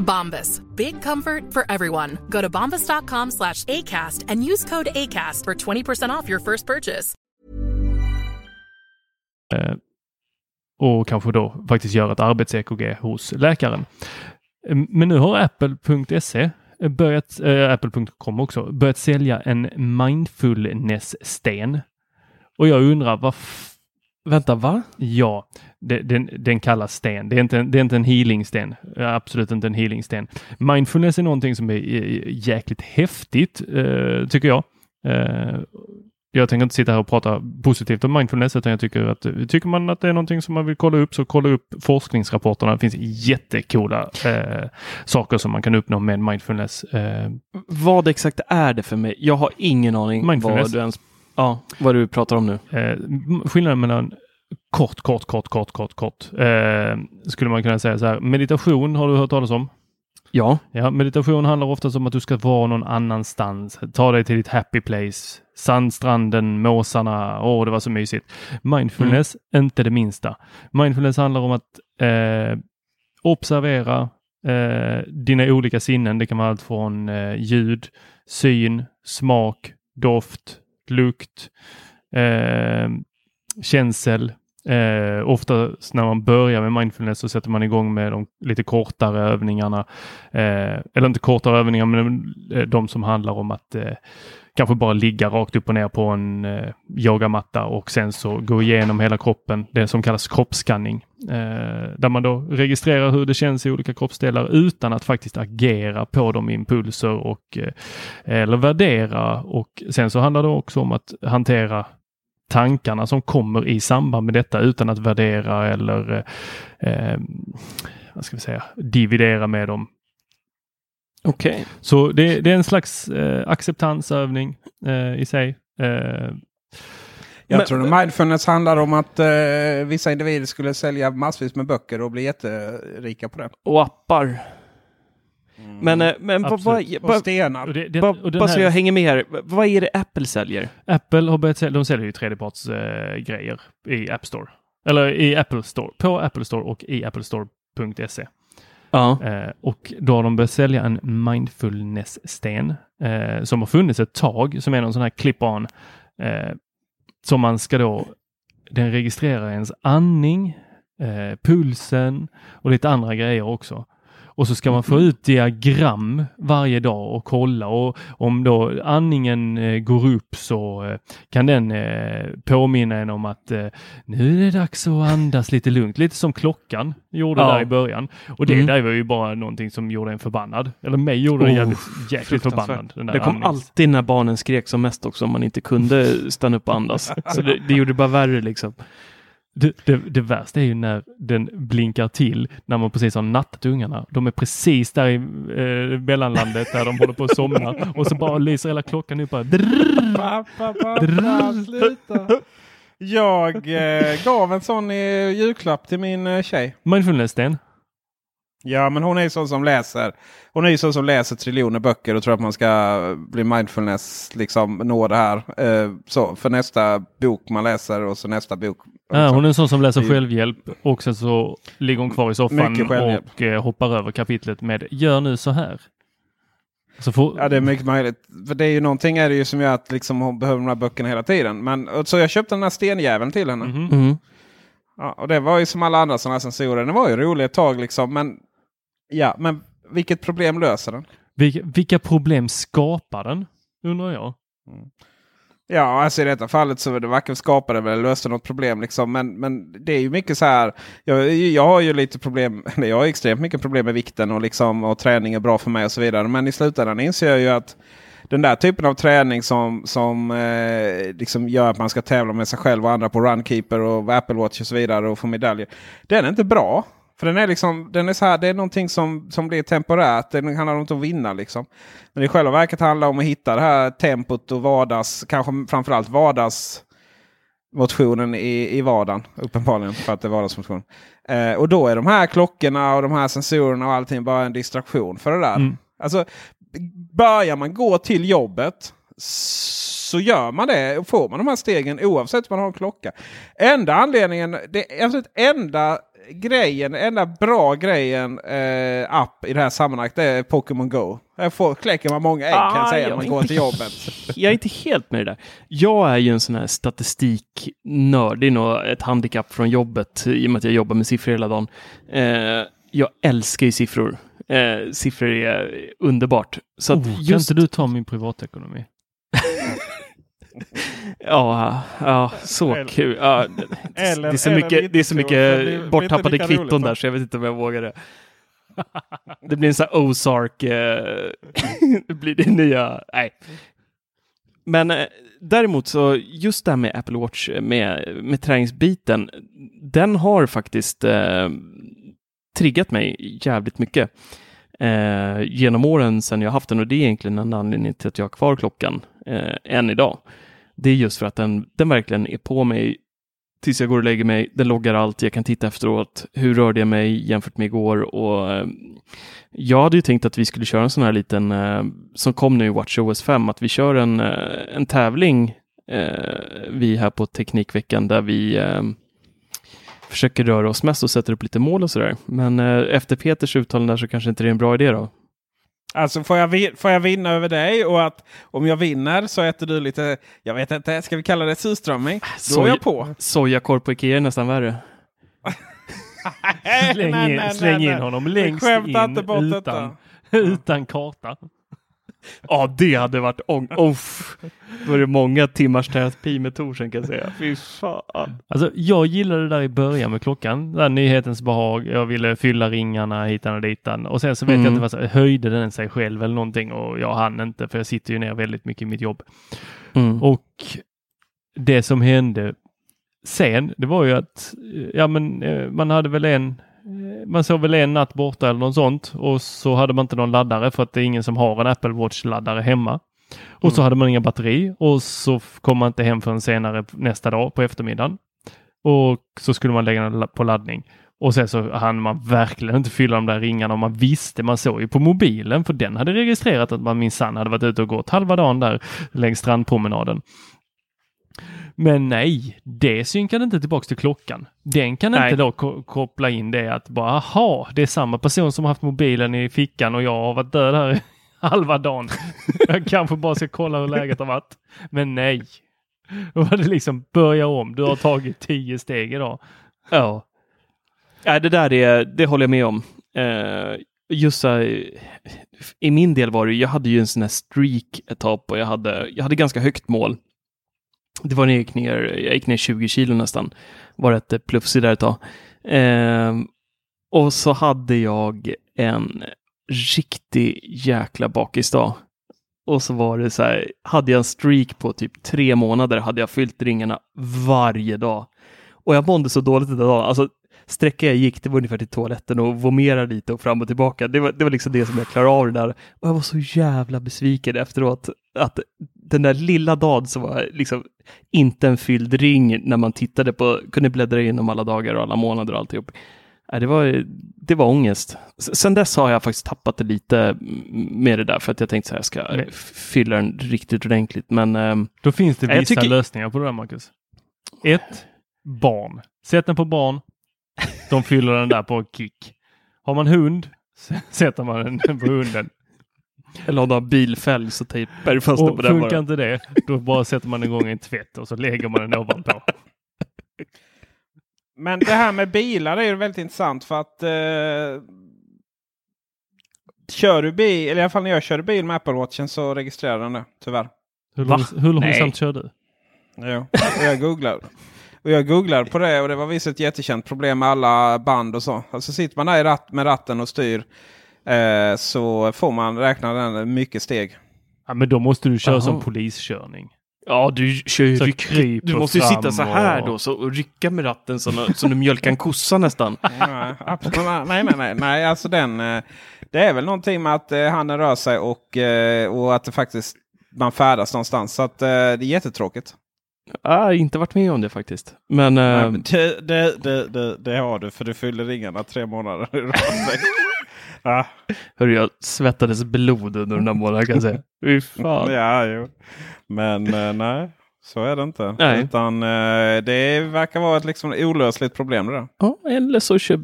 Bombas. Big comfort for everyone. Go to bombas.com slash ACAST and use code ACAST for 20% off your first purchase. Eh, och kanske då faktiskt göra ett arbets-EKG hos läkaren. Eh, Men nu har Apple.se börjat, eh, Apple.com också, börjat sälja en mindfulness-sten. Och jag undrar vad Vänta, va? Ja, det, den, den kallas sten. Det är inte, en- det är inte en healingsten. Absolut inte en healingsten. Mindfulness är någonting som är jäkligt häftigt, eh, tycker jag. Eh, jag tänker inte sitta här och prata positivt om mindfulness, utan jag tycker att tycker man att det är någonting som man vill kolla upp, så kolla upp forskningsrapporterna. Det finns jättekola eh, saker som man kan uppnå med mindfulness. Eh, Vad exakt är det för mig? Jag har ingen aning Mindfulness. vad du ens... Ja, vad du pratar om nu. Eh, skillnaden mellan kort, kort, kort, kort, kort, kort. Eh, skulle man kunna säga så här. Meditation har du hört talas om? Ja. Ja, meditation handlar ofta om att du ska vara någon annanstans. Ta dig till ditt happy place. Sandstranden, måsarna. Åh, det var så mysigt. Mindfulness, inte det minsta. Mindfulness handlar om att eh, observera eh, dina olika sinnen. Det kan vara allt från eh, ljud, syn, smak, doft, lukt, eh, känsel. Eh, oftast när man börjar med mindfulness så sätter man igång med de lite kortare övningarna. Eh, eller inte kortare övningar, men eh, de som handlar om att eh, kanske bara ligga rakt upp och ner på en eh, yogamatta och sen så gå igenom hela kroppen. Det som kallas kroppsskanning. Eh, där man då registrerar hur det känns i olika kroppsdelar utan att faktiskt agera på de impulser och eh, eller värdera. Och sen så handlar det också om att hantera tankarna som kommer i samband med detta utan att värdera eller eh, eh, vad ska vi säga, dividera med dem. Okej. Så det, det är en slags eh, acceptansövning eh, i sig. Eh, Jag Men- tror att mindfulness handlar om att eh, vissa individer skulle sälja massvis med böcker och bli jätterika på det. Och appar. Men, eh, men vad, vad, Absolut. Och vad, stenar. och det, det, bara, och den bara så jag hänger med här. Vad är det Apple säljer? Apple har börjat sälja, de säljer ju tredjepartsgrejer eh, grejer i App Store. Eller i Apple Store, på Apple Store och i applestore.se. Ja. Eh, och då har de börjat sälja en mindfulness-sten eh, som har funnits ett tag, som är någon sån här clip-on. Eh, som man ska då, den registrerar ens andning, eh, pulsen och lite andra grejer också. Och så ska man få ut diagram varje dag och kolla och om då andningen eh, går upp så eh, kan den eh, påminna en om att nu är det dags att andas lite lugnt. Lite som klockan gjorde Ja. där i början. Och det Mm. där var ju bara någonting som gjorde en förbannad. Eller mig gjorde Oh, jävligt jäkligt förbannad. Det kom andnings- alltid när barnen skrek som mest också om man inte kunde stanna upp och andas. Så det, det gjorde det bara värre liksom. Det, det, det värsta är ju när den blinkar till när man precis har nattat ungarna. De är precis där i eh, mellanlandet där de håller på att somna och så bara lyser hela klockan upp. Bara, drrrr. Pappa, pappa, sluta. Jag eh, gav en sån i julklapp till min eh, tjej. Mindfulness-sten. Ja, men hon är ju sån som läser. Hon är ju sån som läser triljoner böcker och tror att man ska bli mindfulness, liksom nå det här. Eh, så för nästa bok man läser och så nästa bok. Ja, hon är en sån som läser självhjälp och sen så ligger hon kvar i soffan och eh, hoppar över kapitlet med gör nu så här. Så får, Ja, det är mycket möjligt. För det är ju någonting är det ju som gör att liksom hon behöver de här böckerna hela tiden. Men, och så jag köpte den här stenjäveln till henne. Mhm. Mm. Ja, och det var ju som alla andra sådana sensorer. Den var ju rolig ett tag liksom. Men, ja, men vilket problem löser den? Vilka, vilka problem skapar den? Undrar jag. Ja, alltså i detta fallet så det varken skapade eller löste något problem. Liksom. Men, men det är ju mycket så här. Jag, jag har ju lite problem. Eller jag har extremt mycket problem med vikten och, liksom, och träning är bra för mig och så vidare. Men i slutändan inser jag ju att den där typen av träning som, som eh, liksom gör att man ska tävla med sig själv och andra på Runkeeper och Apple Watch och så vidare och få medaljer. Den är inte bra. För den är liksom, den är så här, det är någonting som, som blir temporärt. Det handlar inte om att vinna liksom. Men i själva verket handlar det om att hitta det här tempot och vardags, kanske framförallt vardags motionen i, i vardagen. Uppenbarligen för att det är vardagsmotion. Eh, och då är de här klockorna och de här sensorerna och allting bara en distraktion för det där. Mm. Alltså, börjar man gå till jobbet så gör man det och får man de här stegen oavsett om man har en klocka. Enda anledningen, det alltså enda grejen, enda bra grejen eh, app i det här sammanhanget det är Pokémon Go. Här får, kläcker man många ägg kan jag Ah, säga jag när man går inte till jobbet. Jag är inte helt med det där. Jag är ju en sån här statistiknörd. Det är nog ett handikapp från jobbet i och med att jag jobbar med siffror hela dagen. Eh, jag älskar ju siffror. Eh, siffror är underbart. Så att oh, Kan just, inte du ta min privatekonomi? Ja, ja, så Eller- kul. Ja, det, eller- är så mycket, det är så mycket borttappade kvitton roligt, där så jag vet inte om jag vågar det. Det blir en sån här Ozark. Eh, det blir det nya. Nej. Men eh, däremot så just det här med Apple Watch eh, med, med träningsbiten. Den har faktiskt eh, triggat mig jävligt mycket genom åren sedan jag haft den och det är egentligen en anledning till att jag har kvar klockan eh, än idag. Det är just för att den, den verkligen är på mig tills jag går och lägger mig. Den loggar allt, jag kan titta efteråt. Hur rörde jag mig jämfört med igår? Och, eh, jag hade ju tänkt att vi skulle köra en sån här liten, eh, som kom nu i WatchOS 5, att vi kör en, eh, en tävling eh, vi här på Teknikveckan där vi eh, försöker röra oss mest och sätter upp lite mål och sådär. Men eh, efter Peters uttalande där så kanske inte det är en bra idé då. Alltså får jag, får jag vinna över dig och att om jag vinner så äter du lite, jag vet inte, ska vi kalla det surströmming? Då är jag på. Sojakorv på Ikea är nästan värre. Släng, in, nej, släng nej, in nej. honom längst in utan, utan karta. Ja, det hade varit ång... Off. Då är det många timmars terapi med Torsen kan jag säga. Fy fan. Alltså, jag gillade det där i början med klockan. Där nyhetens behag. Jag ville fylla ringarna hitan och ditan. Och sen så vet Mm. jag inte vad så, höjde den sig själv eller någonting och jag hann inte för jag sitter ju ner väldigt mycket i mitt jobb. Mm. Och det som hände sen, det var ju att ja, men, eh, man hade väl en man såg väl en natt borta eller något sånt och så hade man inte någon laddare för att det är ingen som har en Apple Watch-laddare hemma. Och så hade man inga batteri och så kom man inte hem förrän senare nästa dag på eftermiddagen. Och så skulle man lägga den på laddning. Och sen så hann man verkligen inte fylla de där ringarna och man visste, man såg ju på mobilen för den hade registrerat att man minsann hade varit ute och gått halva dagen där längs strandpromenaden. Men nej, det synkade inte tillbaks till klockan. Den kan Nej. inte då ko- koppla in det att bara, aha, det är samma person som har haft mobilen i fickan och jag har varit död här i halva dagen. Jag kanske bara ska kolla hur läget har varit. Men nej. Då var det liksom börja om. Du har tagit tio steg idag. Ja. Nej, det där är, det håller jag med om. Eh, just så här, i min del var det, jag hade ju en sån här streak ett tag på, jag hade, jag hade ganska högt mål. Det var när jag gick ner, jag gick ner 20 kilo nästan. Var rätt eh, plufsig där ett tag. Eh, och så hade jag en riktig jäkla bakisdag. Och så var det så här, hade jag en streak på typ tre månader hade jag fyllt ringarna varje dag. Och jag mådde så dåligt den dagen. Alltså, sträckan jag gick, det var ungefär till toaletten och vomera lite och fram och tillbaka. Det var, det var liksom det som jag klarade av det där. Och jag var så jävla besviken efteråt. Att den där lilla dagen som var liksom inte en fylld ring när man tittade på, kunde bläddra igenom alla dagar och alla månader och alltihop. Det, var, det var ångest. Sen dess har jag faktiskt tappat det lite med det där för att jag tänkte så här, jag ska fylla den riktigt ordentligt. Men ehm, Då finns det vissa tycker- lösningar på det där Marcus. Ett, barn. Sätt den på barn. De fyller den där på kick. Har man hund, sätter man den på hunden. Eller om du har bilfälg så tejpar du fast den Och på den funkar bara. inte det, då bara sätter man igång en tvätt och så lägger man den ovanpå. Men det här med bilar är ju väldigt intressant för att eh, Kör du bil, eller i alla fall när jag körde bil med Apple Watchen så registrerar den det. Tyvärr. Hur, hur långsamt Nej. kör du? Jo. Jag googlar. Och jag googlar på det och det var visst ett jättekänt problem med alla band och så. Alltså sitter man där i ratt, med ratten och styr eh, så får man räkna den mycket steg. Ja, men då måste du köra Jaha. som poliskörning. Ja, du kör ju Så ryck, kryper Du måste ju sitta så här och- då så, och rycka med ratten som, som du mjölkar en kossa nästan. nej, absolut, nej, nej, nej, nej, alltså den. eh, Det är väl någonting med att eh, handen rör sig och, eh, och att det faktiskt man färdas någonstans. Så att det är jättetråkigt. Jag har inte varit med om det faktiskt. Men, Nej, eh, men det, det, det, det, har du för du fyller ringarna tre månader i rad. ja. hörru, jag svettades blod under den där månaden kan jag säga. Fy fan. ja, jo. Men eh, nej, så är det inte. Nej. Utan eh, det verkar vara ett liksom olösligt problem det där. Ja, eller så kör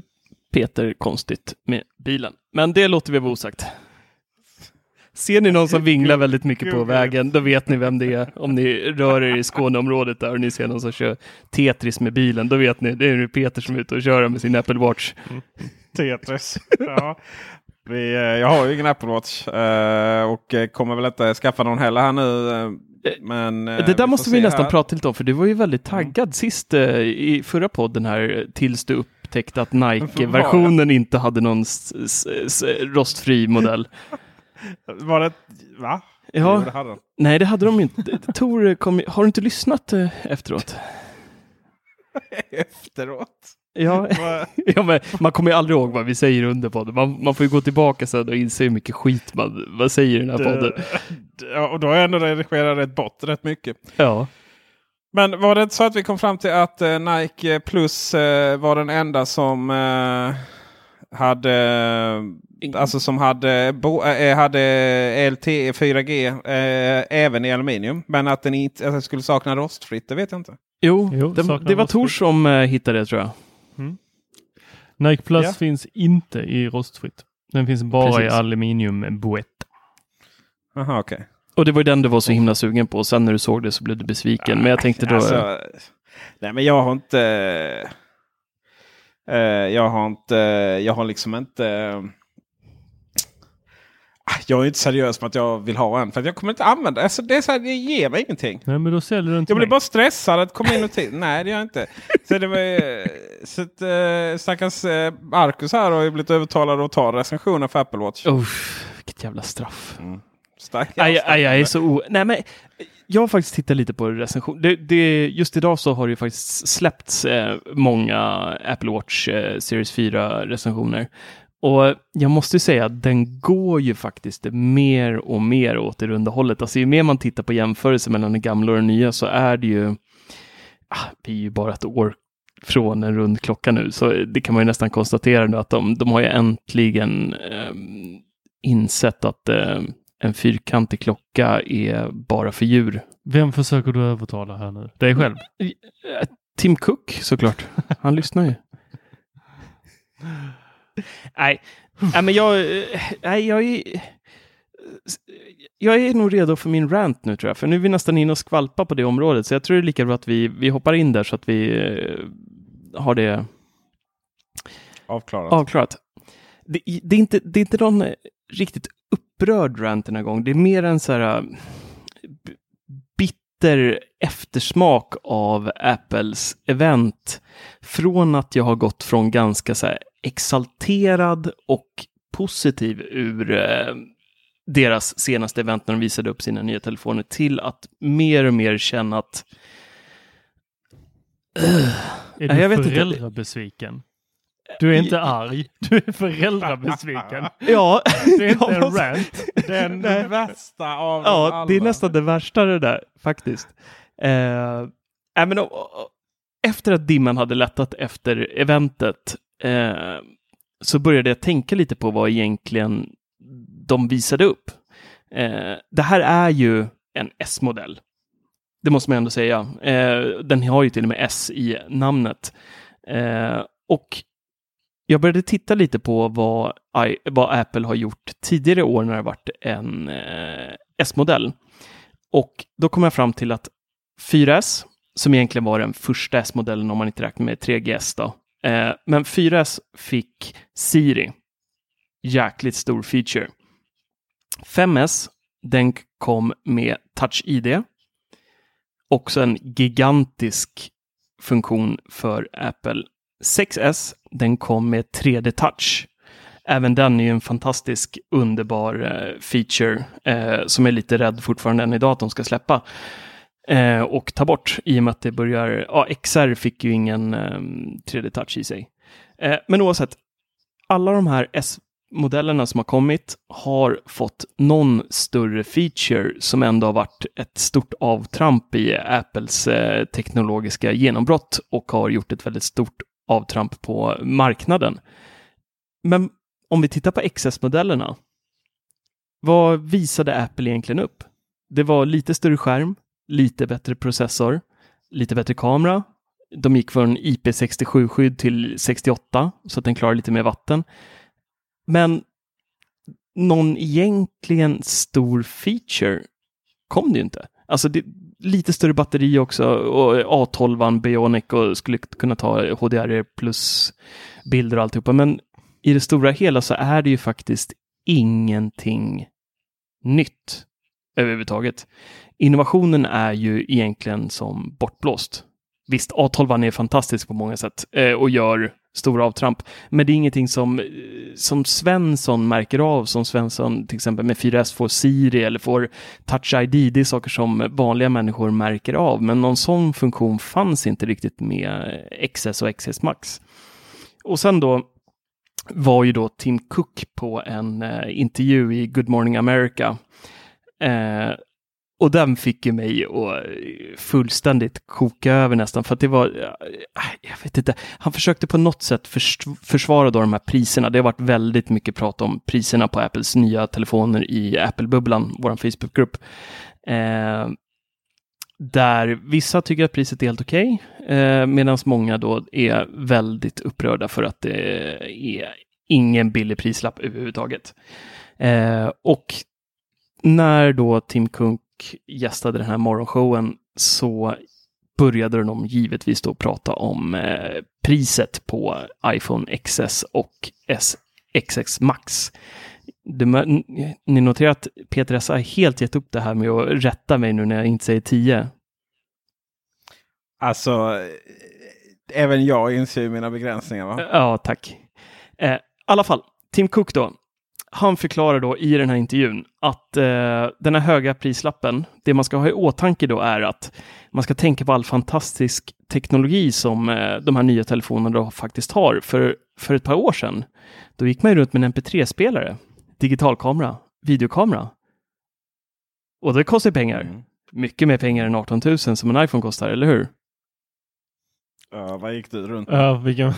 Peter konstigt med bilen. Men det låter vi vara osagt. Ser ni någon som vinglar väldigt mycket på vägen, då vet ni vem det är. Om ni rör er i Skåneområdet där och ni ser någon som kör Tetris med bilen, då vet ni, det är nu Peter som är ute och kör med sin Apple Watch. Tetris. ja. Vi, eh, jag har ju ingen Apple Watch eh, och eh, kommer väl inte skaffa någon heller här nu. Men, Det där får måste vi nästan här. prata lite om, för du var ju väldigt taggad sist eh, i förra podden här, tills du upptäckte att Nike-versionen inte hade någon rostfri modell. Var det... Va? Ja. Jo, det hade den. Nej, det hade de inte. Tor, kom, har du inte lyssnat eh, efteråt? Efteråt. Ja, ja men man kommer ju aldrig ihåg vad vi säger under podden. Man, man får ju gå tillbaka sen och inse hur mycket skit man vad säger i den här podden. Ja, och då har jag ändå redigerat rätt bort rätt mycket. Ja. Men var det inte så att vi kom fram till att eh, Nike Plus eh, var den enda som eh, hade Alltså som hade, bo, eh, hade LTE 4G eh, även i aluminium. Men att den inte att den skulle sakna rostfritt, det vet jag inte. Jo, Jo, det, det var. Tor som eh, hittade det tror jag. Nike Plus Ja. finns inte i rostfritt. Den finns bara Precis. i aluminiumboett. Jaha, okej. Och det var ju den du var så himla sugen på. Sen när du såg det så blev du besviken. Men jag tänkte då... Alltså, nej men jag har inte... eh, jag har inte... Jag har liksom inte... jag är inte seriös med att jag vill ha en. För att jag kommer inte använda alltså det. Är så här, det ger mig ingenting. Nej, men då säljer du inte Jag blir bara stressad att komma in och till. Nej, det gör jag inte. Så det var så att, eh, stackars eh, Marcus här har ju blivit övertalad att ta recensioner för Apple Watch. Uff, vilket jävla straff. Stackars, Aj, aj, jag är så o... Nej, men jag har faktiskt tittat lite på recension. Det, det, just idag så har det ju faktiskt släppts eh, många Apple Watch eh, Series 4 recensioner. Och jag måste ju säga att den går ju faktiskt mer och mer åt det runda hållet. Alltså ju mer man tittar på jämförelse mellan den gamla och den nya så är det ju, ah, vi är ju bara ett år från en rund klocka nu, så det kan man ju nästan konstatera nu att de, de har ju äntligen ehm, insett att eh, en fyrkantig klocka är bara för djur. Vem försöker du övertala här nu? Dig själv? Eh, Tim Cook såklart. Han lyssnar ju. Nej, nej men jag, nej, jag är... Jag är nog redo för min rant nu tror jag, för nu är vi nästan inne och skvalpa på det området, så jag tror det är lika bra att vi, vi hoppar in där så att vi eh, har det Avklarat. avklarat. Det, det, är inte, det är inte någon riktigt upprörd rant den här gången. Det är mer en så här eh, bitter eftersmak av Apples event. Från att jag har gått från ganska så exalterad och positiv ur eh, deras senaste event när de visade upp sina nya telefoner till att mer och mer känna att Är Nej, du jag vet inte. föräldrabesviken? Du är inte arg, du är föräldrabesviken. ja, Det är inte en rant. Den Nej. värsta av Ja, alla. det är nästan det värsta det där faktiskt. Eh, äh, men, efter att dimman hade lättat efter eventet eh, så började jag tänka lite på vad egentligen de visade upp. Eh, det här är ju en S-modell. Det måste man ändå säga. Eh, den har ju till och med S i namnet. Eh, och jag började titta lite på vad, I, vad Apple har gjort tidigare år när det varit en eh, S-modell. Och då kom jag fram till att 4S, som egentligen var den första S-modellen om man inte räknar med 3GS då, eh, men 4S fick Siri. Jäkligt stor feature. 5S, den kom med Touch ID. Också en gigantisk funktion för Apple 6S, den kom med 3D Touch. Även den är ju en fantastisk, underbar eh, feature eh, som är lite rädd fortfarande än idag att de ska släppa eh, och ta bort i och med att det börjar, ja, XR fick ju ingen eh, 3D Touch i sig. Eh, men oavsett, alla de här S modellerna som har kommit har fått någon större feature som ändå har varit ett stort avtramp i Apples eh, teknologiska genombrott och har gjort ett väldigt stort avtramp på marknaden. Men om vi tittar på XS-modellerna, vad visade Apple egentligen upp? Det var lite större skärm, lite bättre processor, lite bättre kamera. De gick från IP67-skydd till 68 så att den klarar lite mer vatten. Men någon egentligen stor feature kom det ju inte. Alltså det, lite större batteri också och A12 Bionic och skulle kunna ta HDR plus bilder och alltihopa. Men i det stora hela så är det ju faktiskt ingenting nytt överhuvudtaget. Innovationen är ju egentligen som bortblåst. Visst, A12 är fantastisk på många sätt eh, och gör stora avtramp. Men det är ingenting som, eh, som Svensson märker av, som Svensson till exempel med 4S får Siri eller får Touch ID. Det är saker som vanliga människor märker av, men någon sån funktion fanns inte riktigt med XS och XS Max. Och sen då var ju då Tim Cook på en eh, intervju i Good Morning America eh, och den fick ju mig att fullständigt koka över nästan, för att det var, eh, jag vet inte, han försökte på något sätt försvara då de här priserna. Det har varit väldigt mycket prat om priserna på Apples nya telefoner i Apple-bubblan, vår Facebookgrupp. Eh, där vissa tycker att priset är helt okej, okay, eh, medan många då är väldigt upprörda för att det är ingen billig prislapp överhuvudtaget. Eh, och när då Tim Cook gästade den här morgonshowen så började de givetvis då prata om eh, priset på iPhone XS och SXX Max. Det, ni noterar att Peter S har helt gett upp det här med att rätta mig nu när jag inte säger 10. Alltså, även jag inser mina begränsningar va? Ja, tack. Eh, I alla fall, Tim Cook då, han förklarar då i den här intervjun att eh, den här höga prislappen, det man ska ha i åtanke då är att man ska tänka på all fantastisk teknologi som eh, de här nya telefonerna då faktiskt har. För, för ett par år sedan, då gick man ju runt med en MP3-spelare, digitalkamera, videokamera. Och det kostar pengar. Mm. Mycket mer pengar än 18 000 som en iPhone kostar, eller hur? Ja, vad gick du runt med? Ja, vilken...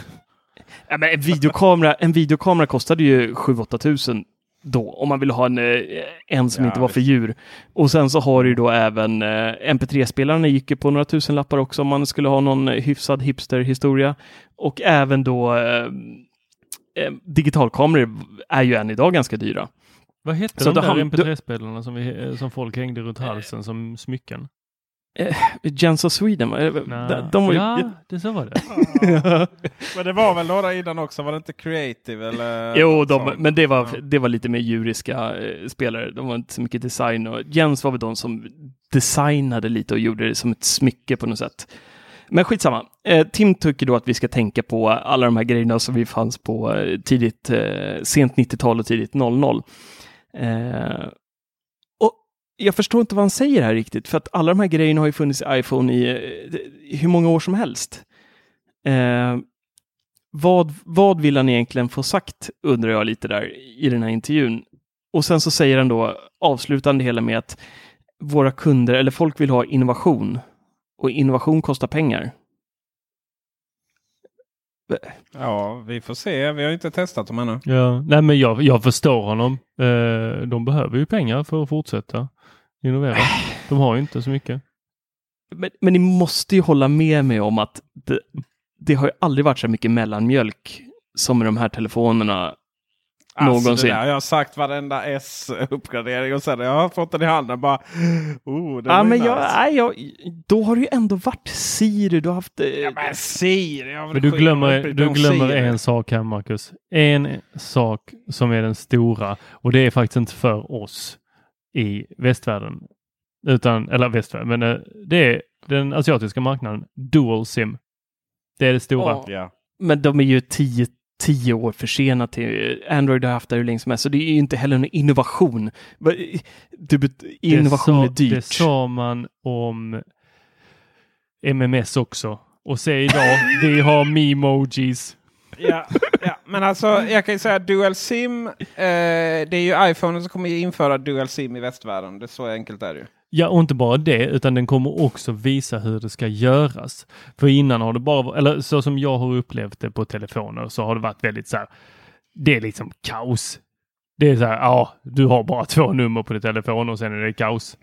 Ja, men en, videokamera, en videokamera kostade ju 7-8 tusen då, om man vill ha en, eh, en som ja, inte var för djur. Och sen så har du ju då även eh, MP3-spelarna gick ju på några tusen lappar också om man skulle ha någon hyfsad hipster-historia. Och även då eh, eh digitalkameror är ju än idag ganska dyra. Vad hette så de där MP3-spelarna som, som folk hängde runt halsen som smycken? Eh, Gens of Sweden, eh, de, de var ju... Ja, det så var det. men det var väl några innan också, var det inte Creative? Eller jo, de, men det var, ja. det var lite mer djuriska eh, spelare. De var inte så mycket design. Och Jens var väl de som designade lite och gjorde det som ett smycke på något sätt. Men skitsamma. Eh, Tim tycker då att vi ska tänka på alla de här grejerna som vi fanns på eh, tidigt, eh, sent 90-tal och tidigt 00 jag förstår inte vad han säger här riktigt, för att alla de här grejerna har ju funnits i iPhone i, i hur många år som helst. Eh, vad, vad vill han egentligen få sagt, undrar jag lite där i den här intervjun. Och sen så säger han då avslutande hela med att våra kunder, eller folk vill ha innovation. Och innovation kostar pengar. Ja, vi får se. Vi har inte testat dem ännu. Ja, nej men jag, jag förstår honom. Eh, de behöver ju pengar för att fortsätta innovera. De har ju inte så mycket. Men, men ni måste ju hålla med mig om att det, det har ju aldrig varit så mycket mellanmjölk som med de här telefonerna Alltså någonsin. jag har sagt varenda S-uppgradering och sen jag har fått den i handen bara... Oh, ja, men jag, nej, jag, då har det ju ändå varit Siri. Du har haft... Eh, ja, men Siri! Men du glömmer, du glömmer en sak här Marcus. En sak som är den stora och det är faktiskt inte för oss i västvärlden. Utan, eller västvärlden, men eh, det är den asiatiska marknaden. Dual SIM. Det är det stora. Ja. Men de är ju tio, tio år försenade till Android har haft det hur länge som helst, så det är ju inte heller en innovation. innovation det sa, är dyrt. Det sa man om MMS också. Och se idag, vi har memojis. Ja, ja, men alltså jag kan ju säga Dual SIM. Eh, det är ju iPhone som kommer införa Dual SIM i västvärlden. Det är så enkelt är det ju. Ja, och inte bara det, utan den kommer också visa hur det ska göras. För innan har det bara, eller så som jag har upplevt det på telefoner, så har det varit väldigt så här. Det är liksom kaos. Det är så här, ja, du har bara två nummer på din telefon och sen är det kaos.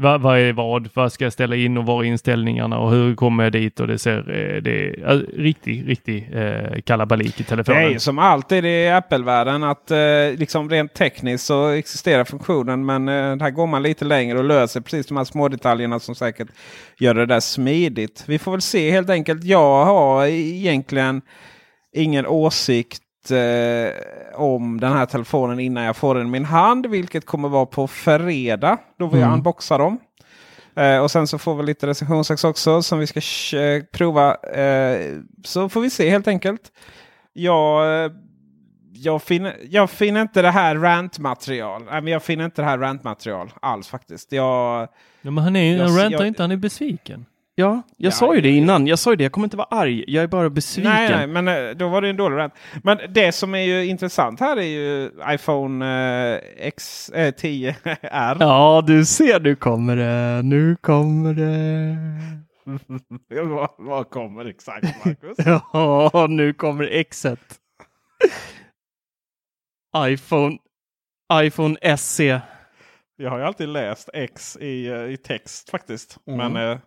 Vad, vad är vad? Vad ska jag ställa in och var är inställningarna och hur kommer jag dit? Och det ser eh, det är eh, riktig, riktig eh, kalabalik i telefonen. Det är som alltid i Apple-världen att eh, liksom rent tekniskt så existerar funktionen men eh, här går man lite längre och löser precis de här små detaljerna som säkert gör det där smidigt. Vi får väl se helt enkelt. Jag har egentligen ingen åsikt eh, om den här telefonen innan jag får den i min hand. Vilket kommer vara på fredag då vi Mm. unboxar dem. Eh, och sen så får vi lite recensionsex också som vi ska eh, prova. Eh, så får vi se helt enkelt. Jag, eh, jag, finner, jag finner inte det här rant-material. Jag finner inte det här rant-material alls faktiskt. Jag, Ja, men han är Jag- han rantar jag- inte, han är besviken. Ja, jag sa ju det innan. Jag sa ju det, jag kommer inte vara arg. Jag är bara besviken. Nej, nej, men eh, då var det en dålig rant. Men det som är ju intressant här är ju iPhone eh, X, eh, 10R. Ja, du ser, nu kommer det, nu kommer det. vad, vad kommer exakt Marcus? Ja, nu kommer Xet. iPhone, iPhone SE. Jag har ju alltid läst X i, eh, i text faktiskt. Mm. Men, eh,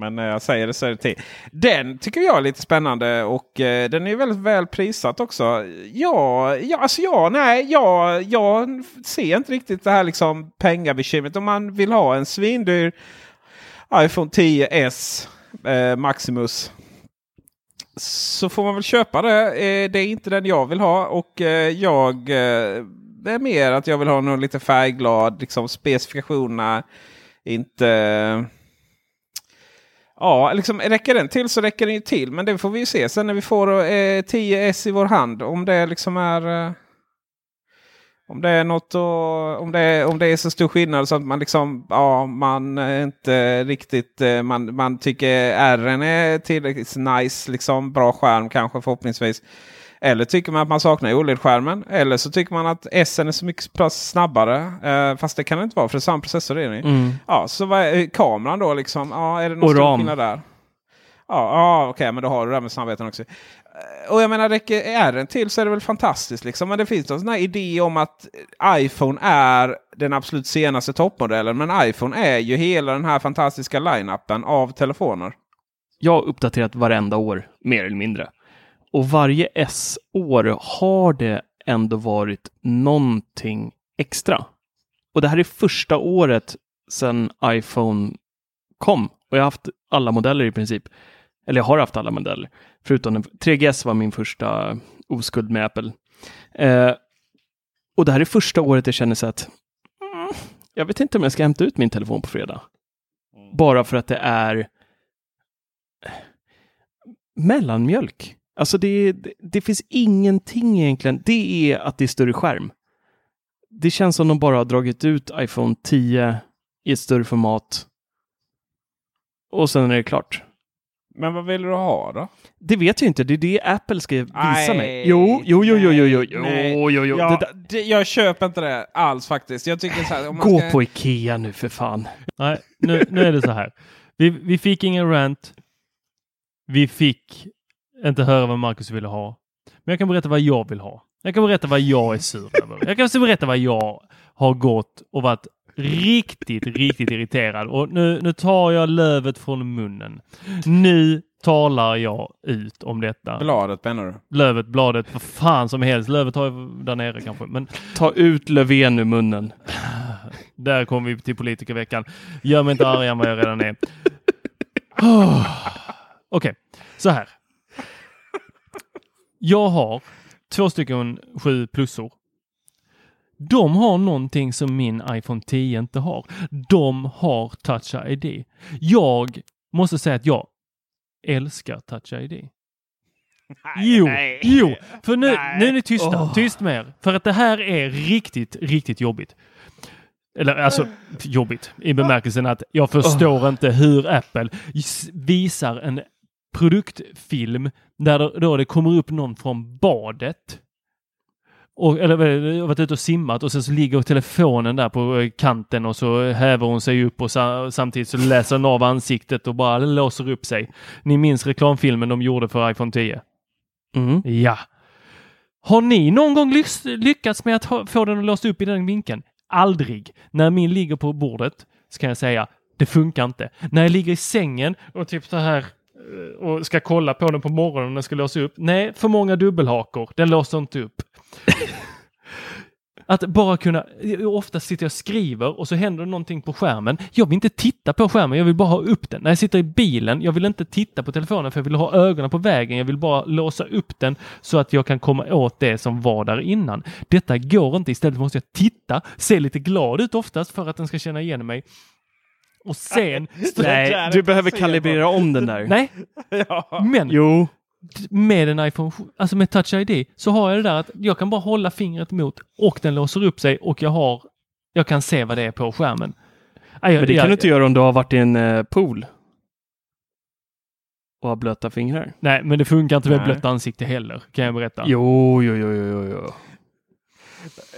men när jag säger det så är det till. Den tycker jag är lite spännande och eh, den är väldigt väl prissatt också. Ja, ja, alltså ja, nej, ja, jag ser inte riktigt det här liksom pengabekymret. Om man vill ha en svindyr iPhone 10s eh, Maximus så får man väl köpa det. Eh, det är inte den jag vill ha och eh, jag eh, det är mer att jag vill ha någon lite färgglad. Liksom specifikationerna inte... Ja, liksom räcker den till så räcker den ju till. Men det får vi ju se sen när vi får eh, 10S i vår hand. Om det liksom är... Eh, om det är något och, om, det om det är så stor skillnad så att man liksom ja, man inte riktigt eh, man, man tycker R är tillräckligt nice. Liksom bra skärm kanske förhoppningsvis. Eller tycker man att man saknar OLED-skärmen. Eller så tycker man att S är så mycket snabbare. Eh, fast det kan det inte vara för det är samma processor i. Mm. Ja, så vad är kameran då liksom? Ja, är det någon stor skillnad där? Ja, ja okej, men då har du det här med snabbheten också. Eh, Och jag menar, räcker är den till så är det väl fantastiskt. Liksom. Men det finns någon sån här idé om att iPhone är den absolut senaste toppmodellen. Men iPhone är ju hela den här fantastiska line-upen av telefoner. Jag har uppdaterat varenda år, mer eller mindre. Och varje S-år har det ändå varit någonting extra. Och det här är första året sedan iPhone kom. Och jag har haft alla modeller i princip. Eller jag har haft alla modeller. Förutom den, 3GS var min första oskuld med Apple. Eh, och det här är första året jag känner så att mm, jag vet inte om jag ska hämta ut min telefon på fredag. Bara för att det är mellanmjölk. Alltså det, det, det finns ingenting egentligen. Det är att det är större skärm. Det känns som de bara har dragit ut iPhone 10 i ett större format. Och sen är det klart. Men vad vill du ha då? Det vet jag inte. Det är det Apple ska visa Nej, mig. Jo, jo, jo, jo, jo, jo, jo, jo, jo. Ja, Det där- det, jag köper inte det alls faktiskt. Jag tycker så här, om man Gå ska... på Ikea nu för fan. Nej, nu, nu är det så här. Vi, vi fick ingen rant. Vi fick inte höra vad Marcus ville ha. Men jag kan berätta vad jag vill ha. Jag kan berätta vad jag är sur över. Jag kan också berätta vad jag har gått och varit riktigt, riktigt irriterad. Och nu, nu tar jag lövet från munnen. Nu talar jag ut om detta. Bladet menar du? Lövet, bladet, vad fan som helst. Lövet har jag där nere kanske. Men Ta ut Löfven ur munnen. där kommer vi till politikerveckan. Gör mig inte argare än vad jag redan är. Oh. Okej, så här. Jag har två stycken 7 plusor. De har någonting som min iPhone 10 inte har. De har Touch ID. Jag måste säga att jag älskar Touch ID. Jo, nej. jo, för nu, Nej. nu är ni tysta. Åh. Tyst med er. För att det här är riktigt, riktigt jobbigt. Eller alltså jobbigt i bemärkelsen att jag förstår inte hur Apple visar en produktfilm Där då, det kommer upp någon från badet. Och, eller vad- varit ute och simmat och sen så ligger telefonen där på eh, kanten och så häver hon sig upp och sa, samtidigt så läser den av ansiktet och bara låser upp sig. Ni minns reklamfilmen de gjorde för iPhone 10? Mm. Ja. Har ni någon gång lyckats med att få den att låsa upp i den vinkeln? Aldrig. När min ligger på bordet så kan jag säga det funkar inte. När jag ligger i sängen och typ så här eh, och ska kolla på den på morgonen när den ska låsa upp. Nej, för många dubbelhakor. Den låser inte upp. Att bara kunna, ofta sitter jag och skriver och så händer det någonting på skärmen. Jag vill inte titta på skärmen, jag vill bara ha upp den. När jag sitter i bilen, jag vill inte titta på telefonen för jag vill ha ögonen på vägen. Jag vill bara låsa upp den så att jag kan komma åt det som var där innan. Detta går inte, istället måste jag titta, se lite glad ut oftast för att den ska känna igen mig. Och sen... Nej, du behöver kalibrera om den där. Nej, Ja. men Jo. med en iPhone, alltså med Touch ID, så har jag det där att jag kan bara hålla fingret mot och den låser upp sig och jag har, jag kan se vad det är på skärmen. Jag- Men det jag- kan du inte göra om du har varit i en eh, pool. Och har blöta fingrar. Nej, men det funkar inte med Nej. blött ansikte heller, kan jag berätta. Jo, jo, jo, jo, jo.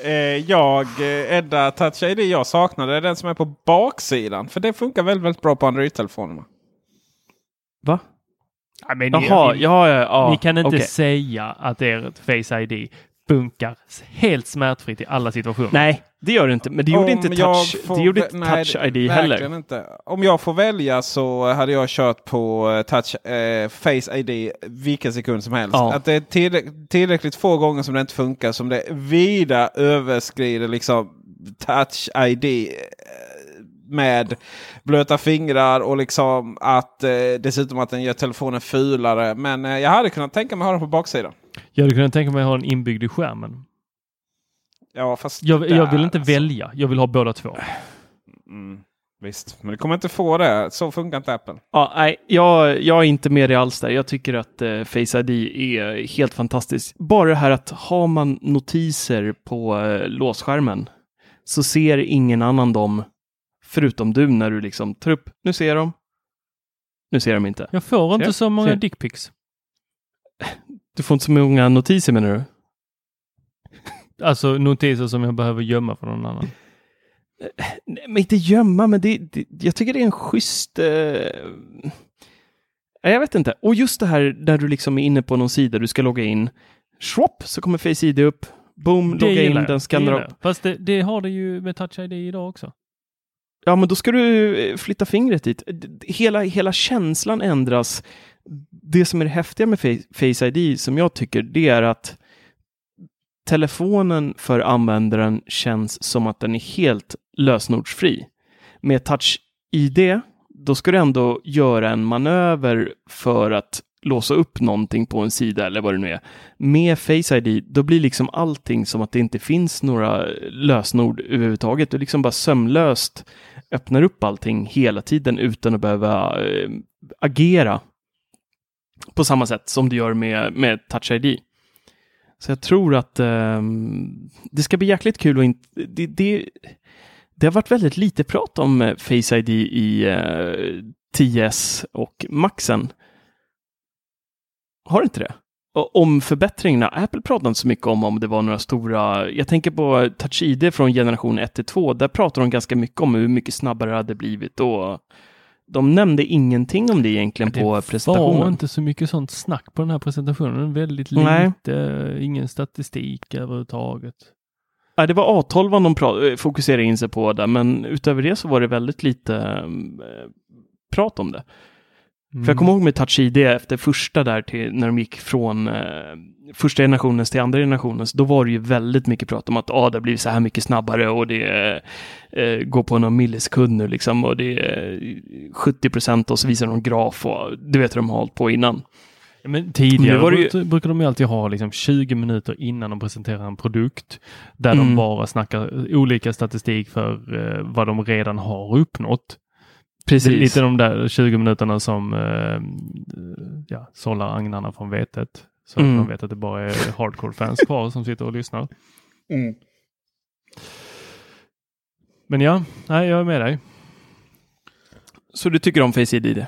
Eh, jag, eh, Edda Touch ID jag saknade är den som är på baksidan. För det funkar väldigt, väldigt bra på Android-telefonerna. Va? Ja, men ni, Jaha, ni, ja, ja, ja. ni kan inte okej. säga att ert Face ID funkar helt smärtfritt i alla situationer. Nej, det gör det inte. Men det gjorde Om inte touch, får det gjorde inte nej, touch ID heller. Inte. Om jag får välja så hade jag kört på eh, touch, eh, Face ID vilken sekund som helst. Ja. Att det är tillräck- tillräckligt få gånger som det inte funkar. Som det vida överskrider liksom touch ID eh, med blöta fingrar och liksom att eh, dessutom att den gör telefonen fulare. Men eh, jag hade kunnat tänka mig att ha den på baksidan. Jag hade kunnat tänka mig att ha den inbyggd i skärmen. Ja, fast Jag, där, jag vill inte alltså. välja, jag vill ha båda två. Mm, visst, men du kommer inte få det. Så funkar inte Apple. Ja, nej, jag, jag är inte med dig alls där. Jag tycker att eh, Face ID är helt fantastiskt. Bara det här att har man notiser på eh, låsskärmen så ser ingen annan dem förutom du när du liksom tar upp. Nu ser de. Nu ser de inte. Jag får inte Ser? så många dickpics. Du får inte så många notiser menar du? Alltså notiser som jag behöver gömma för någon annan. Nej, men inte gömma, men det, det, jag tycker det är en schysst... Eh... Jag vet inte. Och just det här där du liksom är inne på någon sida, du ska logga in. Swap, så kommer Face ID upp. Boom, Det logga in, jag, den skannar upp. Fast det, det har det ju med Touch ID idag också. Ja, men då ska du eh, flytta fingret dit. Hela, hela känslan ändras. Det som är det häftiga med Fa- Face ID, som jag tycker, det är att telefonen för användaren känns som att den är helt lösenordsfri. Med Touch ID, då ska du ändå göra en manöver för att låsa upp någonting på en sida eller vad det nu är. Med Face ID, då blir liksom allting som att det inte finns några lösenord överhuvudtaget. Du liksom bara sömlöst öppnar upp allting hela tiden utan att behöva eh, agera på samma sätt som du gör med, med Touch ID. Så jag tror att eh, det ska bli jäkligt kul och inte... Det, det, det har varit väldigt lite prat om eh, Face ID i eh, 10S och Maxen. Har det inte det? Och om förbättringarna, Apple pratade inte så mycket om om det var några stora, jag tänker på Touch ID från generation 1 till 2, där pratar de ganska mycket om hur mycket snabbare det hade blivit och de nämnde ingenting om det egentligen på det presentationen. var inte så mycket sånt snack på den här presentationen. Väldigt Nej. lite, ingen statistik överhuvudtaget. Ja, det var A12 de pra- eh, fokuserade in sig på där, men utöver det så var det väldigt lite eh, prat om det. Mm. För jag kommer ihåg med Touch ID efter första där till när de gick från eh, första generationens till andra generationens, då var det ju väldigt mycket prat om att ah, det har blivit så här mycket snabbare och det eh, går på några millisekund nu liksom och det är 70 procent och så visar de graf och du vet hur de har hållit på innan. Men tidigare ju- bruk- brukar de ju alltid ha liksom 20 minuter innan de presenterar en produkt där Mm. de bara snackar olika statistik för eh, vad de redan har uppnått. Precis. Lite de där 20 minuterna som eh, ja, sållar agnarna från vetet. Så Mm. att de vet att det bara är hardcore-fans kvar som sitter och lyssnar. Men ja, nej, jag är med dig. Så du tycker om Face ID?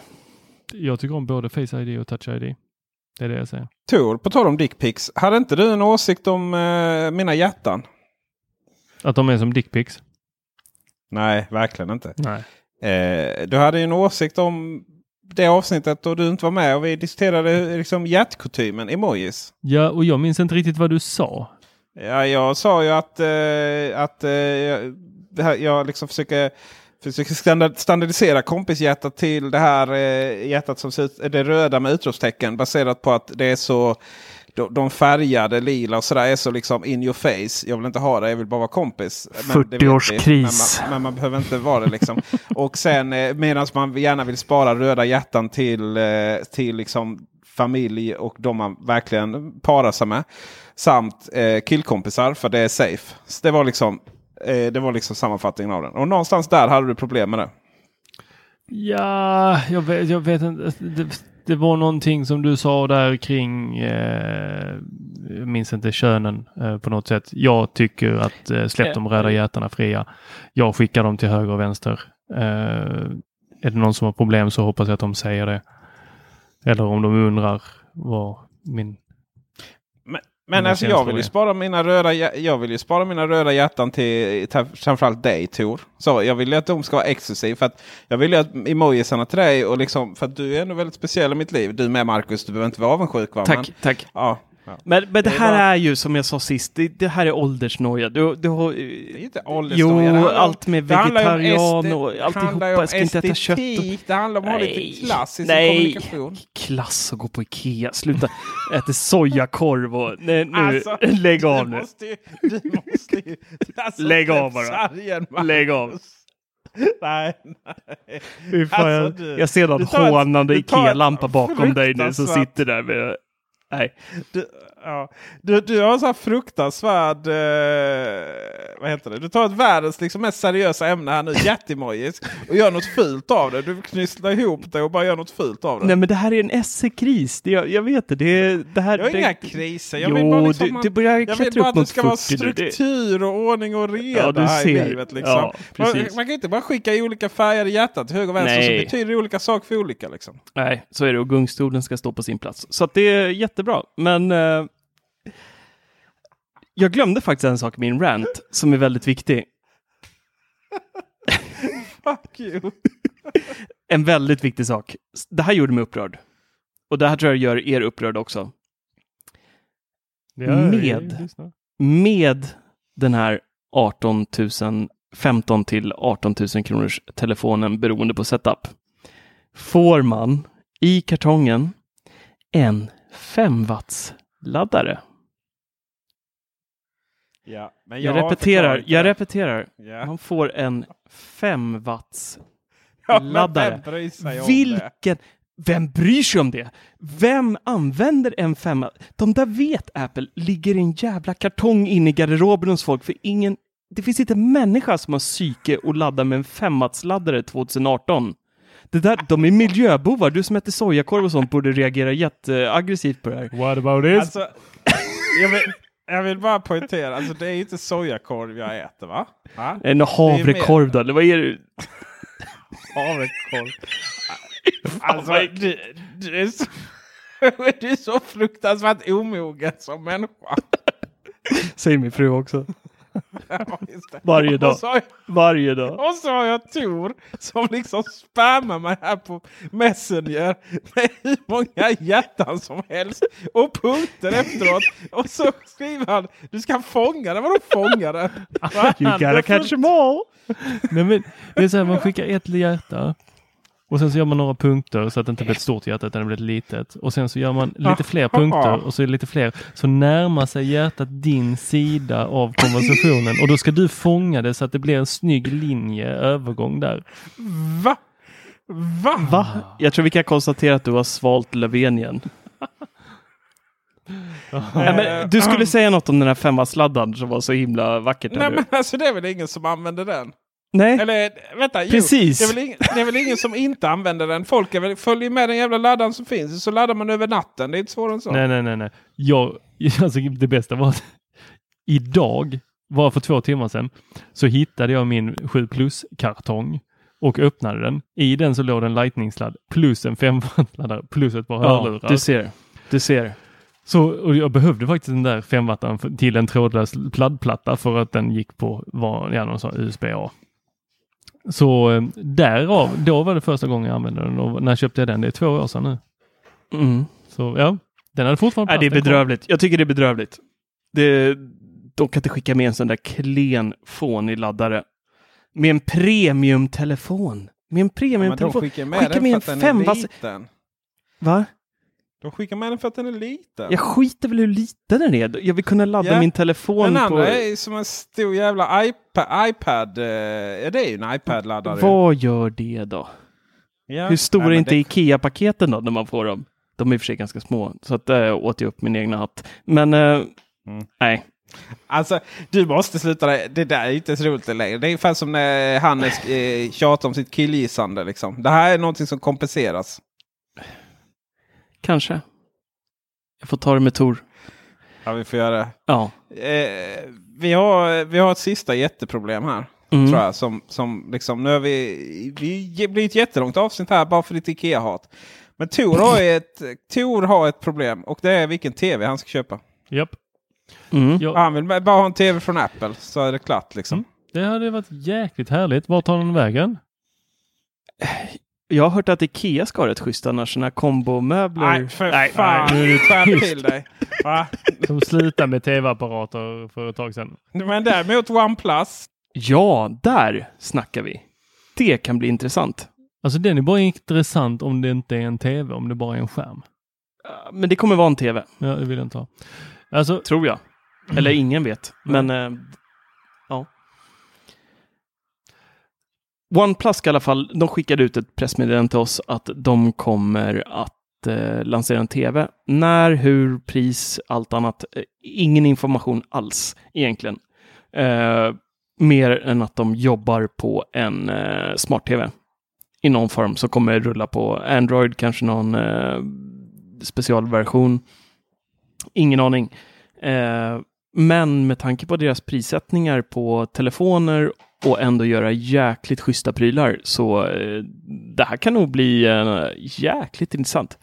Jag tycker om både Face ID och Touch ID. Det är det jag säger. Tor, på tal om dickpics. Hade inte du en åsikt om eh, mina hjärtan? Att de är som dickpics? Nej, verkligen inte. Nej. Eh, du hade ju en åsikt om det avsnittet då du inte var med och vi diskuterade liksom hjärtkutymen, emojis. Ja, och jag minns inte riktigt vad du sa. Ja, jag sa ju att, eh, att eh, jag, liksom försöker, försöker standard, standardisera kompishjärtat till det här eh, hjärtat som ser ut, det röda med utropstecken baserat på att det är så de, de färgade lila och sådär är så liksom in your face. Jag vill inte ha det, jag vill bara vara kompis. Men det vet vi. 40-årskris. Men man, men man behöver inte vara det liksom. och sen eh, medan man gärna vill spara röda hjärtan till, eh, till liksom familj och de man verkligen parar sig med. Samt eh, killkompisar för det är safe. Så det var liksom eh, det var liksom sammanfattningen av den. Och någonstans där hade du problem med det. Ja, jag vet, jag vet inte. Det, det var någonting som du sa där kring, eh, jag minns inte könen eh, på något sätt. Jag tycker att eh, släpp de röda hjärtarna fria. Jag skickar dem till höger och vänster. Eh, är det någon som har problem så hoppas jag att de säger det. Eller om de undrar vad min Men alltså jag vill, ju spara mina röda, jag vill ju spara mina röda hjärtan till, till framförallt dig Tor. Så jag vill ju att de ska vara exklusiva. För att jag vill ju att emojisarna till dig och liksom för att du är ändå väldigt speciell i mitt liv. Du med Marcus, du behöver inte vara avundsjuk va? Tack, Men, tack. ja, ja. Men, men det, Det är här bara- är ju som jag sa sist, det, det här är åldersnoja. Du, du har, Det är inte jo, åldersnoja. Det handlar om- allt med det vegetarian och det handlar ju alltihopa. om Jag ska inte äta kött. Och... estetik, Det handlar om att ha lite Nej, klass i sin nej. kommunikation. Klass och gå på Ikea. Sluta äta sojakorv och... Nej, nu, Alltså, lägg av du nu. Måste ju, du måste ju, alltså, Lägg av bara. sargen. Lägg av. Nej, nej. Fan, Alltså, jag, du- jag ser någon hånande Ikea-lampa bakom dig nu som sitter där med... Nej. Du, ja. du, du har en sån här fruktansvärd... Eh, vad heter det? Du tar ett världens liksom, mest seriösa ämne här nu, jättemojis, och gör något fult av det. Du knisslar ihop det och bara gör något fult av det. Nej men det här är en SE-kris. Jag, jag vet det. Det, det här... jag har det, inga kriser. Jag jo, vill bara liksom, du, man- du börjar jag vill bara att det ska vara 40 nu. Det- struktur och ordning och reda Ja, här i livet. Liksom. Ja, man, man kan inte bara skicka i olika färger i hjärtat höger och vänster. Nej. Så betyder det olika saker för olika. Liksom. Nej, så är det och gungstolen ska stå på sin plats. Så det är jättebra. Men eh, jag glömde faktiskt en sak i min rant som är väldigt viktig. Fuck you. En väldigt viktig sak. Det här gjorde mig upprörd. Och det här tror jag gör er upprörd också. Med. Med den här 18 000, 15 till 18 000 kronors telefonen beroende på setup. Får man i kartongen en 5 watts laddare. Ja, men Jag, har repeterar, jag repeterar. Ja. Man får en 5 watts Ja, laddare. vem bryr sig om det? Vilken... Vem bryr sig om det? Vem använder en femma? De där vet Apple ligger i en jävla kartong inne i garderoben hos folk för ingen... Det finns inte en människa som har psyke och laddar med en femmatsladdare 2018. Det där, de är miljöbovar. Du som äter sojakorv och sånt borde reagera jätteaggressivt på det här. What about this? Alltså, jag, vill, jag vill bara poängtera, alltså, det är inte sojakorv jag äter va? va? En havrekorv då, eller vad är det? Havrekorv. Fan, Alltså, du, du, är så, du är så fruktansvärt omogen som människa. Säger min fru också. Ja. Varje dag. Och så, Varje dag. och så har jag Tor som liksom spammar mig här på Messenger med hur många hjärtan som helst och punkter efteråt. Och så skriver han du ska fånga den. Vadå fånga den? You gotta catch them all. Nej, men det är så här, man skickar ett hjärta och sen så gör man några punkter så att det inte blir ett stort hjärta utan det blir ett litet. Och sen så gör man lite fler punkter och så är det lite fler. Så närmar sig hjärtat din sida av konversationen och då ska du fånga det så att det blir en snygg linje, övergång där. Va? Va? Va? Jag tror vi kan konstatera att du har svalt Löfven igen. Nej, men du skulle säga något om den här femmasladdaren som var så himla vackert. Nej men alltså det är väl ingen som använder den? Nej. Eller vänta, jo, Precis. Det, är väl ingen, det är väl ingen som inte använder den. Folk är väl, följer med den jävla laddaren som finns. Så laddar man över natten. Det är inte svårare än så. Nej, nej, nej, nej. Jag, alltså, det bästa var att idag, bara för två timmar sedan, så hittade jag min 7 plus-kartong och öppnade den. I den så låg det en lightning-sladd plus en 5 laddare plus ett par Ja, hörlurar. du ser. Du ser. Så och jag behövde faktiskt den där femwattan för- till en trådlös pladdplatta för att den gick på var, ja, någon sån USB-A. Så eh, därav, då var det första gången jag använde den och när köpte jag den? Det är två år sedan nu. Mm. Så ja, den hade fortfarande Nej, det är plats, den bedrövligt. Jag tycker det är bedrövligt. Det, de kan inte skicka med en sån där klen fånig laddare. Med en premiumtelefon. Med en Men de premiumtelefon. skickar med Skicka den med för en att den är liten. Va? De skickar med den för att den är liten. Jag skiter väl hur liten den är. Jag vill kunna ladda Ja. min telefon Den på... andra är som en stor jävla iPad. iPad eh, ja, det är ju en iPad-laddare. Vad gör det då? Ja. Hur stora är inte det- IKEA-paketen då när man får dem? De är i och för sig ganska små, så att där åt jag upp min egna hatt. Men eh, Mm. nej. Alltså, du måste sluta det. Det där är inte så roligt längre. Det är ungefär som när Hannes eh, tjatar om sitt killgissande. Liksom. Det här är någonting som kompenseras. Kanske. Jag får ta det med Tor. Ja, vi får göra det. Ja. Eh, vi, har, vi har ett sista jätteproblem här. Mm. Tror jag. Som, som liksom, nu har vi, vi blir ett jättelångt avsnitt här bara för ditt Ikea-hat. Men Tor har, ett, Tor har ett problem och det är vilken tv han ska köpa. Japp. Mm. Ja, Han vill bara ha en tv från Apple så är det klart. Liksom. Mm. det hade varit jäkligt härligt. Vart tar den vägen? Jag har hört att Ikea ska ha rätt schysst annars, sådana här kombomöbler. Nej, för Nej, fan. nu är det till dig. Va? Som slutade med tv-apparater för ett tag sedan. Men däremot OnePlus. Ja, där snackar vi. Det kan bli intressant. Alltså den är bara intressant om det inte är en tv, om det bara är en skärm. Men det kommer vara en tv, Ja, det vill jag inte ha. Alltså, tror jag. Eller ingen vet. Men eh, OnePlus i alla fall, de skickade ut ett pressmeddelande till oss att de kommer att eh, lansera en tv. När, hur, pris, allt annat. Eh, ingen information alls egentligen. Eh, mer än att de jobbar på en eh, smart-tv i någon form som kommer rulla på Android, kanske någon eh, specialversion. Ingen aning. Eh, men med tanke på deras prissättningar på telefoner och ändå göra jäkligt schyssta prylar så eh, det här kan nog bli eh, jäkligt intressant.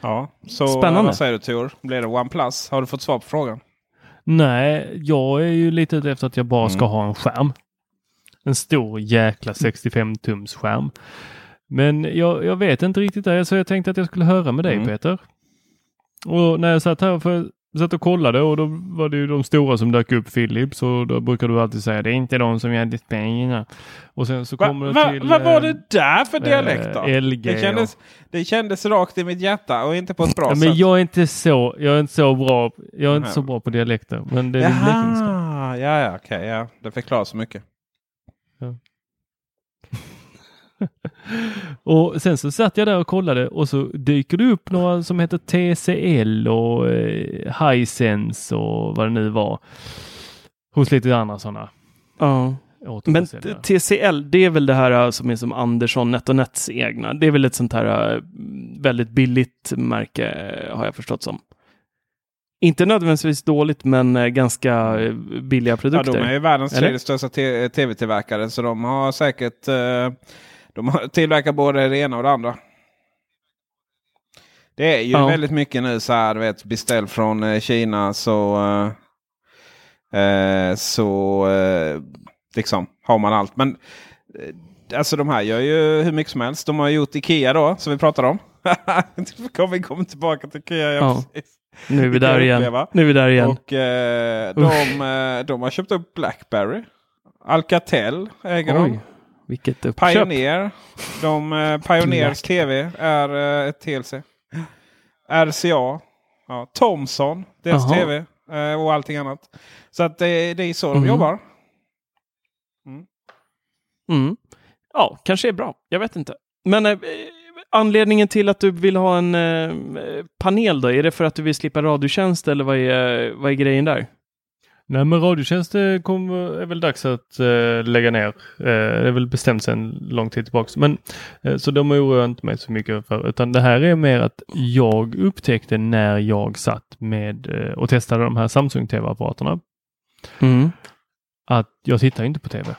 Ja, så Spännande. vad säger du Tor? Blir det OnePlus? Har du fått svar på frågan? nej, jag är ju lite ute efter att jag bara ska ha en skärm. En stor jäkla 65 tums skärm. Men jag, jag vet inte riktigt det, så jag tänkte att jag skulle höra med dig Mm. Peter. Och när jag satt här för satt och kollade och då var det ju de stora som dök upp, Philips, och då brukar du alltid säga det är inte de som gör displayen. Och sen så Va, kommer va, det till... vad var eh, det där för dialekt då? eh, LG det, kändes, det kändes rakt i mitt hjärta och inte på ett bra Ja, sätt. men jag är inte så, jag är inte så bra, jag är inte så bra på dialekter. Men det är. Jaha, ja, ja, okej, ja. Det förklarar så mycket. Och sen så satt jag där och kollade och så dyker det upp några som heter TCL och eh, Hisense och vad det nu var. Hos lite andra sådana. Ja. Men. TCL, det är väl det här eh, som är som Andersson NetOnNets egna. Det är väl ett sånt här eh, väldigt billigt märke eh, har jag förstått som. Inte nödvändigtvis dåligt, men ganska billiga Ja, produkter. de är ju världens tredje största tv-tillverkare så de har säkert eh, de har tillverkat både det ena och det andra. Det är ju Ja. väldigt mycket nu så här, vet, beställ från eh, Kina så eh, eh, så eh, liksom har man allt. Men eh, alltså de här gör ju hur mycket som helst. De har gjort Ikea då som vi pratade om. vi kommer tillbaka till Ikea. Ja, precis. Nu är vi där igen. uppleva. Nu är vi där igen. Och de, de har köpt upp Blackberry. Alcatel äger de. Vilket uppköp. Pioneer. De, eh, Pioneers TV är eh, ett TLC. RCA. Ja, Thomson. Deras. TV. Eh, och allting annat. Så att det, det är så de Mhm. jobbar. Mm. Ja, kanske är bra. Jag vet inte. Men eh, anledningen till att du vill ha en eh, panel då? Är det för att du vill slippa radiotjänst eller vad är, vad är grejen där? Nej men Radiotjänst eh, kommer, är väl dags att eh, lägga ner. Eh, det är väl bestämt sedan lång tid tillbaks. Men, eh, så de oroar jag inte mig så mycket för. Utan det här är mer att jag upptäckte när jag satt med eh, och testade de här Samsung TV-apparaterna. Mm. Att jag tittar inte på TV.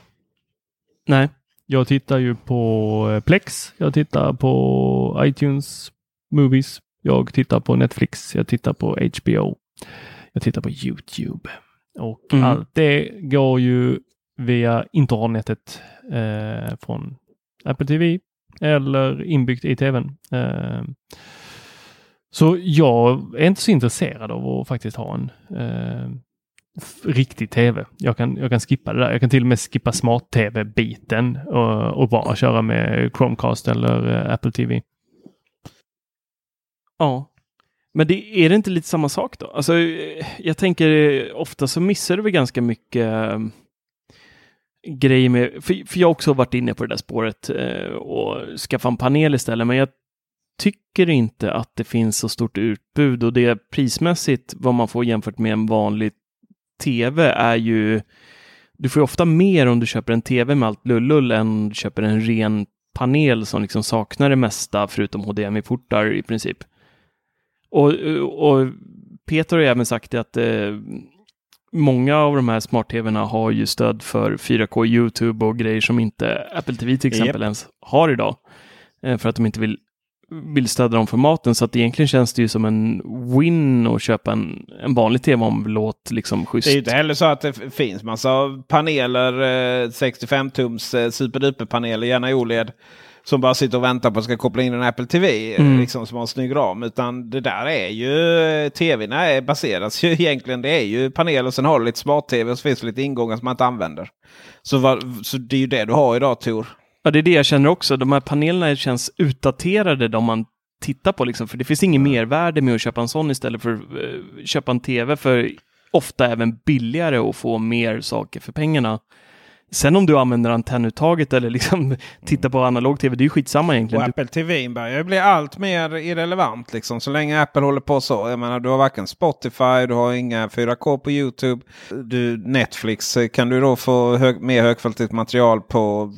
Nej. Jag tittar ju på eh, Plex. Jag tittar på iTunes Movies. Jag tittar på Netflix, jag tittar på HBO, jag tittar på YouTube. Och Mm. allt det går ju via internetet eh, från Apple TV eller inbyggt i tvn. Eh, så jag är inte så intresserad av att faktiskt ha en eh, riktig tv. Jag kan, jag kan skippa det där. Jag kan till och med skippa smart-tv-biten och, och bara köra med Chromecast eller eh, Apple TV. Ja. Men det, är det inte lite samma sak då? Alltså, eh, jag tänker eh, ofta så missar du väl ganska mycket eh, grejer med, för, för jag har också varit inne på det där spåret och skaffa en panel istället, men jag tycker inte att det finns så stort utbud och det prismässigt vad man får jämfört med en vanlig tv är ju, du får ju ofta mer om du köper en tv med allt lullull än om du köper en ren panel som liksom saknar det mesta förutom HDMI-portar i princip. Och, och Peter har även sagt att eh, många av de här smart-tvna har ju stöd för 4K YouTube och grejer som inte Apple TV till exempel Japp. ens har idag. Eh, för att de inte vill, vill stödja de formaten. Så att egentligen känns det ju som en win att köpa en, en vanlig tv om låt liksom schysst. Det är ju inte heller så att det finns massa paneler, eh, 65-tums eh, superduper-paneler, gärna i OLED. Som bara sitter och väntar på att ska koppla in en Apple TV. Mm. Liksom, som har en snygg ram. Utan det där är ju, tvn är baseras ju egentligen. Det är ju paneler och sen har du lite smart-tv och så finns det lite ingångar som man inte använder. Så, vad, så det är ju det du har idag Tor. Ja, det är det jag känner också. De här panelerna känns utdaterade de man tittar på liksom. För det finns ingen mervärde med att köpa en sån istället för att eh, köpa en tv för ofta även billigare och få mer saker för pengarna. Sen om du använder antennuttaget eller liksom tittar på analog tv, det är ju skitsamma Och egentligen. Du, Apple TV börjar bli allt mer irrelevant. Liksom. Så länge Apple håller på så. Jag menar, du har varken Spotify, du har inga 4K på YouTube. Du, Netflix kan du då få hög, mer högkvalitativt material på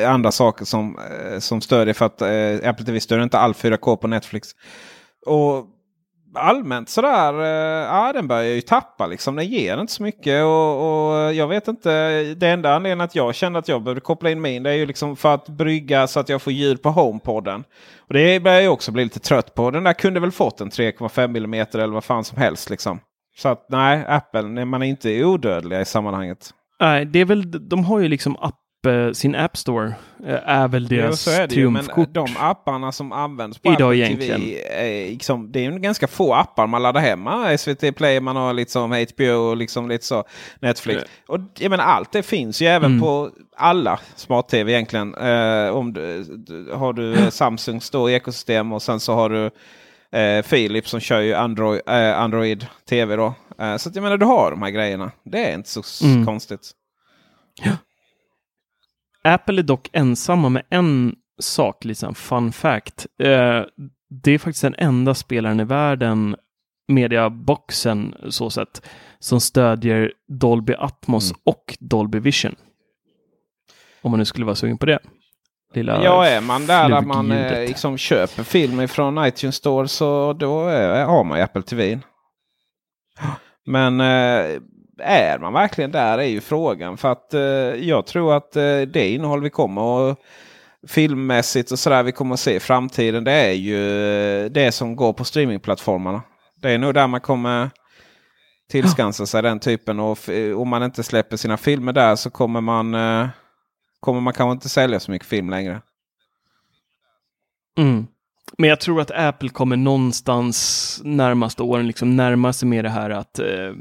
eh, andra saker som, eh, som stödjer. För att eh, Apple TV stödjer inte all 4K på Netflix. Och allmänt sådär, eh, ja den börjar ju tappa liksom. Den ger inte så mycket. Och, och jag vet inte, det enda anledningen att jag kände att jag behövde koppla in min det är ju liksom för att brygga så att jag får ljud på HomePodden. Och det börjar jag också bli lite trött på. Den där kunde väl fått en 3,5 mm eller vad fan som helst liksom. Så att nej, Apple, man är inte odödliga i sammanhanget. nej, det är väl, de har ju liksom app, sin App Store, eh, är väl deras så är det ju. Men triumfkort. de apparna som används på Idag Apple egentligen. TV. Är, liksom, det är ju ganska få appar man laddar hemma. SVT Play, man har liksom HBO och liksom lite så. Netflix. Och jag menar, allt det finns ju även Mm. på alla smart-tv egentligen. Eh, om du, du, har du Samsungs då ekosystem och sen så har du eh, Philips som kör ju Android, eh, Android TV då. Eh, så att jag menar, du har de här grejerna. Det är inte så Mm. konstigt. Apple är dock ensamma med en sak, liksom fun fact. Eh, det är faktiskt den enda spelaren i världen, mediaboxen så sett, som stödjer Dolby Atmos Mm. och Dolby Vision. Om man nu skulle vara sugen på det. Lilla Ja, är man där där man eh, liksom köper film från iTunes Store så då är, har man ju Apple TV. Men eh, är man verkligen där är ju frågan. För att eh, jag tror att eh, det innehåll vi kommer och filmmässigt och sådär vi kommer att se i framtiden. Det är ju eh, det som går på streamingplattformarna. Det är nog där man kommer tillskansa sig den typen. Och eh, om man inte släpper sina filmer där så kommer man, eh, kommer man kanske inte sälja så mycket film längre. Mm. Men jag tror att Apple kommer någonstans närmaste åren liksom närma sig med det här att eh,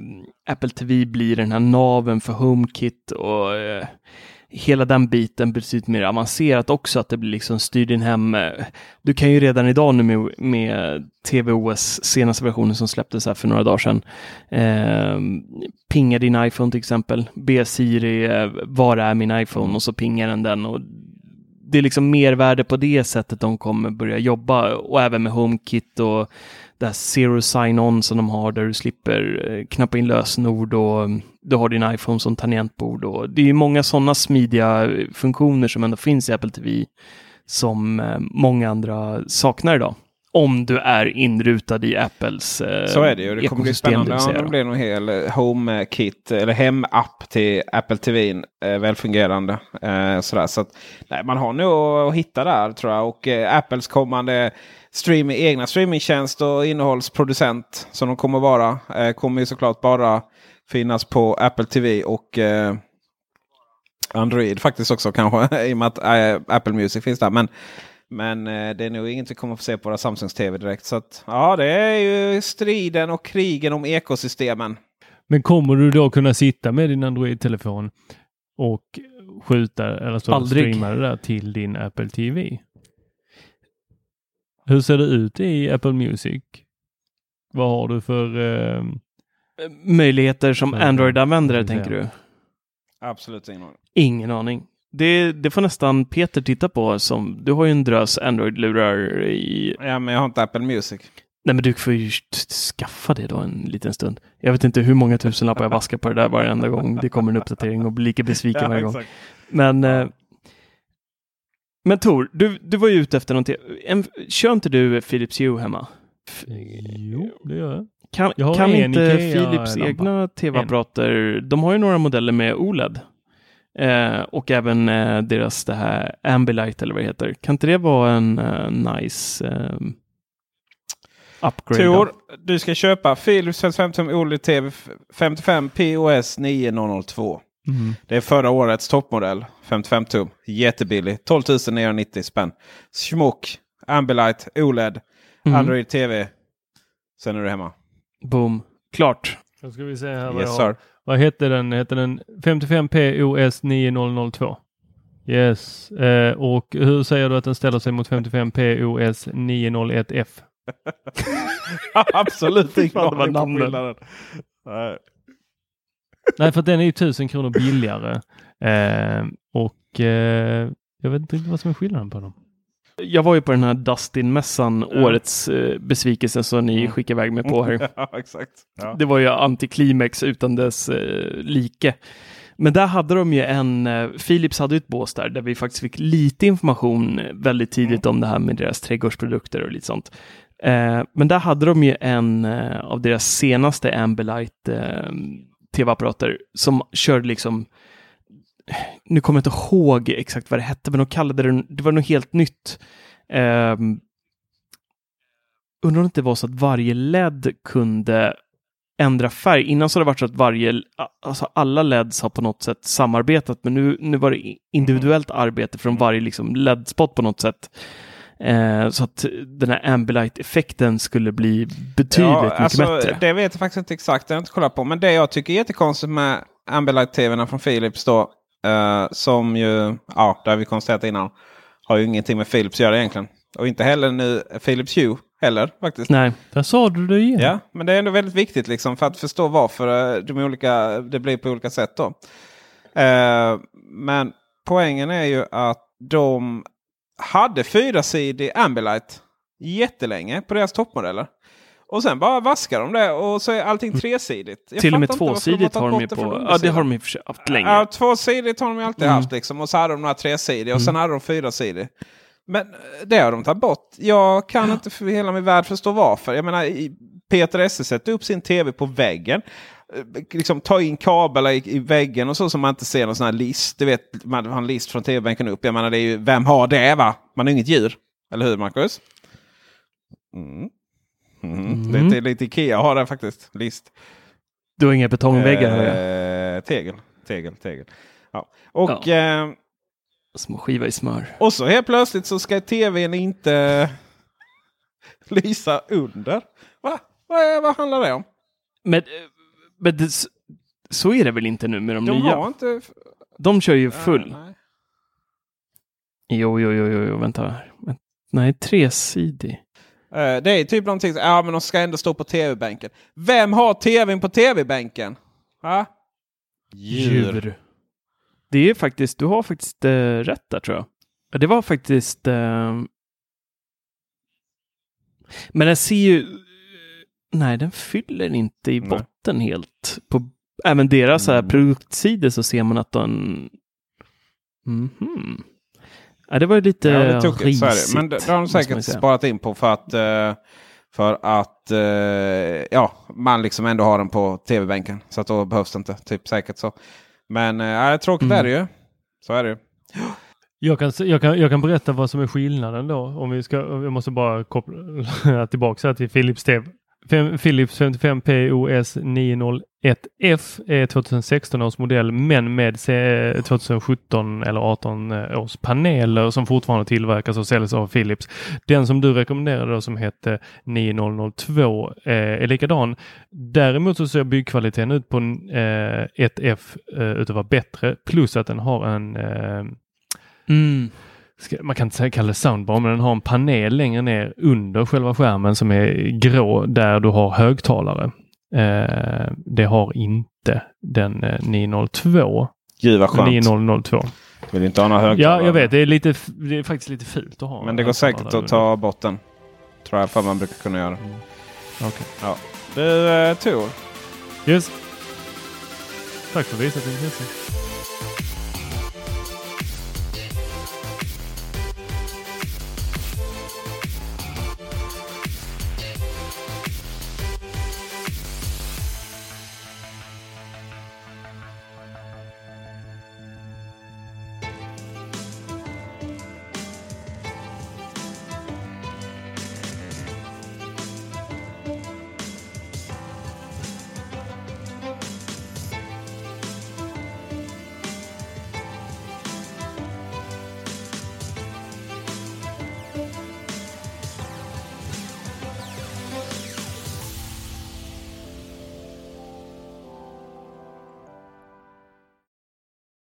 Apple TV blir den här naven för HomeKit och eh, hela den biten betydligt mer avancerat också, att det blir liksom styr din hem. Eh. Du kan ju redan idag nu med, med TVOS senaste versionen som släpptes här för några dagar sedan, eh, pinga din iPhone till exempel, be Siri, eh, var är min iPhone och så pingar den den och det är liksom mervärde på det sättet de kommer börja jobba och även med HomeKit och det här Zero Sign-On som de har där du slipper eh, knappa in lösenord och mm, du har din iPhone som tangentbord och det är ju många sådana smidiga eh, funktioner som ändå finns i Apple TV som eh, många andra saknar idag. Om du är inrutad i Apples eh, Så är det ju. Det kommer bli spännande om det blir någon hel eh, home-kit eller hemapp till Apple TV. Eh, välfungerande. Eh, sådär. Så att, nej, man har nog att hitta där tror jag. Och eh, Apples kommande streaming, egna streamingtjänst och innehållsproducent som de kommer vara. Eh, kommer ju såklart bara finnas på Apple TV och eh, Android faktiskt också kanske. I och med att Apple Music finns där. Men, men eh, det är nog inget vi kommer få se på våra Samsungs TV direkt. Så att, ja, det är ju striden och krigen om ekosystemen. Men kommer du då kunna sitta med din Android-telefon och skjuta eller så Aldrig. streama det där till din Apple TV? Hur ser det ut i Apple Music? Vad har du för... Eh, Möjligheter som. Android-användare, tänker du? Absolut ingen aning. Ingen aning. Det, det får nästan Peter titta på. Som, du har ju en drös Android-lurar i... Ja, men jag har inte Apple Music. Nej, men du får ju skaffa det då en liten stund. Jag vet inte hur många tusenlappar jag vaskar på det där varenda gång det kommer en uppdatering och blir lika besviken varje gång. Men, eh, men Tor, du, du var ju ute efter någonting. En, kör inte du Philips Hue hemma? jo, det gör jag. Kan, Jag kan inte Philips egna tv-apparater, de har ju några modeller med OLED. Eh, och även eh, deras det här Ambilight eller vad det heter. Kan inte det vara en eh, nice eh, upgrade? Tor, du ska köpa Philips 55 tum OLED TV 55 POS 9002. Mm. Det är förra årets toppmodell. 55 tum. Jättebillig. 12 990 spänn. Schmuck. Ambilight. OLED. Mm. Android TV. Sen är du hemma. Boom. Klart. Då ska vi se här vad Yes jag har. sir. Vad heter den? Heter den 55P OS 9002? Yes. Eh, och hur säger du att den ställer sig mot 55P OS 901F? Absolut ingen aning skillnaden. Nej. Nej, för den är ju 1000 kronor billigare. Eh, och eh, jag vet inte riktigt vad som är skillnaden på dem. Jag var ju på den här Dustin-mässan, Ja. årets eh, besvikelse som ni Mm. skickade iväg mig på här. ja, exakt. Ja. Det var ju antiklimax utan dess eh, like. Men där hade de ju en, eh, Philips hade ju ett bås där, där vi faktiskt fick lite information eh, väldigt tidigt om det här med deras trädgårdsprodukter och lite sånt. Eh, men där hade de ju en eh, av deras senaste Ambilight tv-apparater som körde liksom nu kommer jag inte ihåg exakt vad det hette, men de kallade det, det var något helt nytt. Um, undrar om det inte var så att varje LED kunde ändra färg. Innan så har det varit så att varje, alltså alla LEDs har på något sätt samarbetat, men nu, nu var det individuellt arbete från varje liksom LED-spot på något sätt. Eh, så att den här Ambilight-effekten skulle bli betydligt mycket alltså, bättre. Det vet jag faktiskt inte exakt. Det har jag inte kollat på. Men det jag tycker är jättekonstigt med Ambilight-tvn från Philips då. Eh, som ju, ja, det har vi konstaterat innan. Har ju ingenting med Philips att göra egentligen. Och inte heller nu Philips Hue heller faktiskt. Nej. Där sa du det igen. Ja, men det är ändå väldigt viktigt liksom för att förstå varför eh, de olika, det blir på olika sätt. då. Eh, men poängen är ju att de hade fyrasidig Ambilight jättelänge på deras toppmodeller. Och sen bara vaskar de det och så är allting tresidigt. Jag Till och med tvåsidigt har de ju på, ja det har de sig haft länge. Ja, tvåsidigt har de ju alltid Mm. haft liksom. Och så hade de några tresidiga och sen hade de fyrasidig. Men eh, det har de tagit bort. Jag kan inte för hela min värld förstå varför. Jag menar, Peter Esse sätter upp sin tv på väggen. Eh, Liksom ta in kablar i, i väggen och så som man inte ser någon sån här list. Du vet, man har en list från tv-bänken upp. Jag menar, det är ju, vem har det va? Man är inget djur. Eller hur Marcus? Mm. Mm. Mm. Lite, lite Ikea har det faktiskt. List. Du har inga betongväggar. Eh, tegel, tegel, tegel. Ja. Och, eh, Små skiva i smör. och så helt plötsligt så ska tvn inte lysa under. Va? Vad, vad handlar det om? Men, eh, men det, så är det väl inte nu med de, De nya? har inte... De kör ju full. Nej. Jo, jo, jo, jo, jo, vänta. Vänt- Nej, tresidig. Eh, Det är typ någonting, ja men de ska ändå stå på tv-bänken. Vem har tvn på tv-bänken? Va? Det är faktiskt, du har faktiskt eh, rätt där tror jag. Ja, Det var faktiskt... Eh... Men den ser ju... Nej, den fyller inte i Nej. botten helt. På även deras mm. Mm. produktsidor så ser man att den... Mhm. Ja, det var lite Ja, det är tokigt, så är det. risigt, Men det, det har de säkert sparat in på för att, eh, för att eh, ja, man liksom ändå har den på tv-bänken. Så att då behövs det inte. Typ säkert så. Men eh, tråkigt Mm. är det ju. Så är det ju. Jag kan, jag, kan, jag kan berätta vad som är skillnaden då. Om vi ska, jag måste bara koppla tillbaka till Philips TV. Philips 55P OS 901F är 2016 års modell men med 2017 eh, eller 18 eh, års paneler som fortfarande tillverkas och säljs av Philips. Den som du rekommenderade då som hette 9002 eh, är likadan. Däremot så ser byggkvaliteten ut på eh, 1F eh, ut att vara bättre plus att den har en eh, Mm man kan inte säga kalla det soundbar, men den har en panel längre ner under själva skärmen som är grå där du har högtalare. Eh, det har inte den eh, 902. Gud vad skönt. 9002. Vill inte ha några högtalare. Ja, jag vet. Det är, lite, det är faktiskt lite fult att ha. Men det går säkert att ta bort den. Tror jag för man brukar kunna göra. under. Okej. Ja. Du, eh, Tor. Yes. Tack för visat intresse.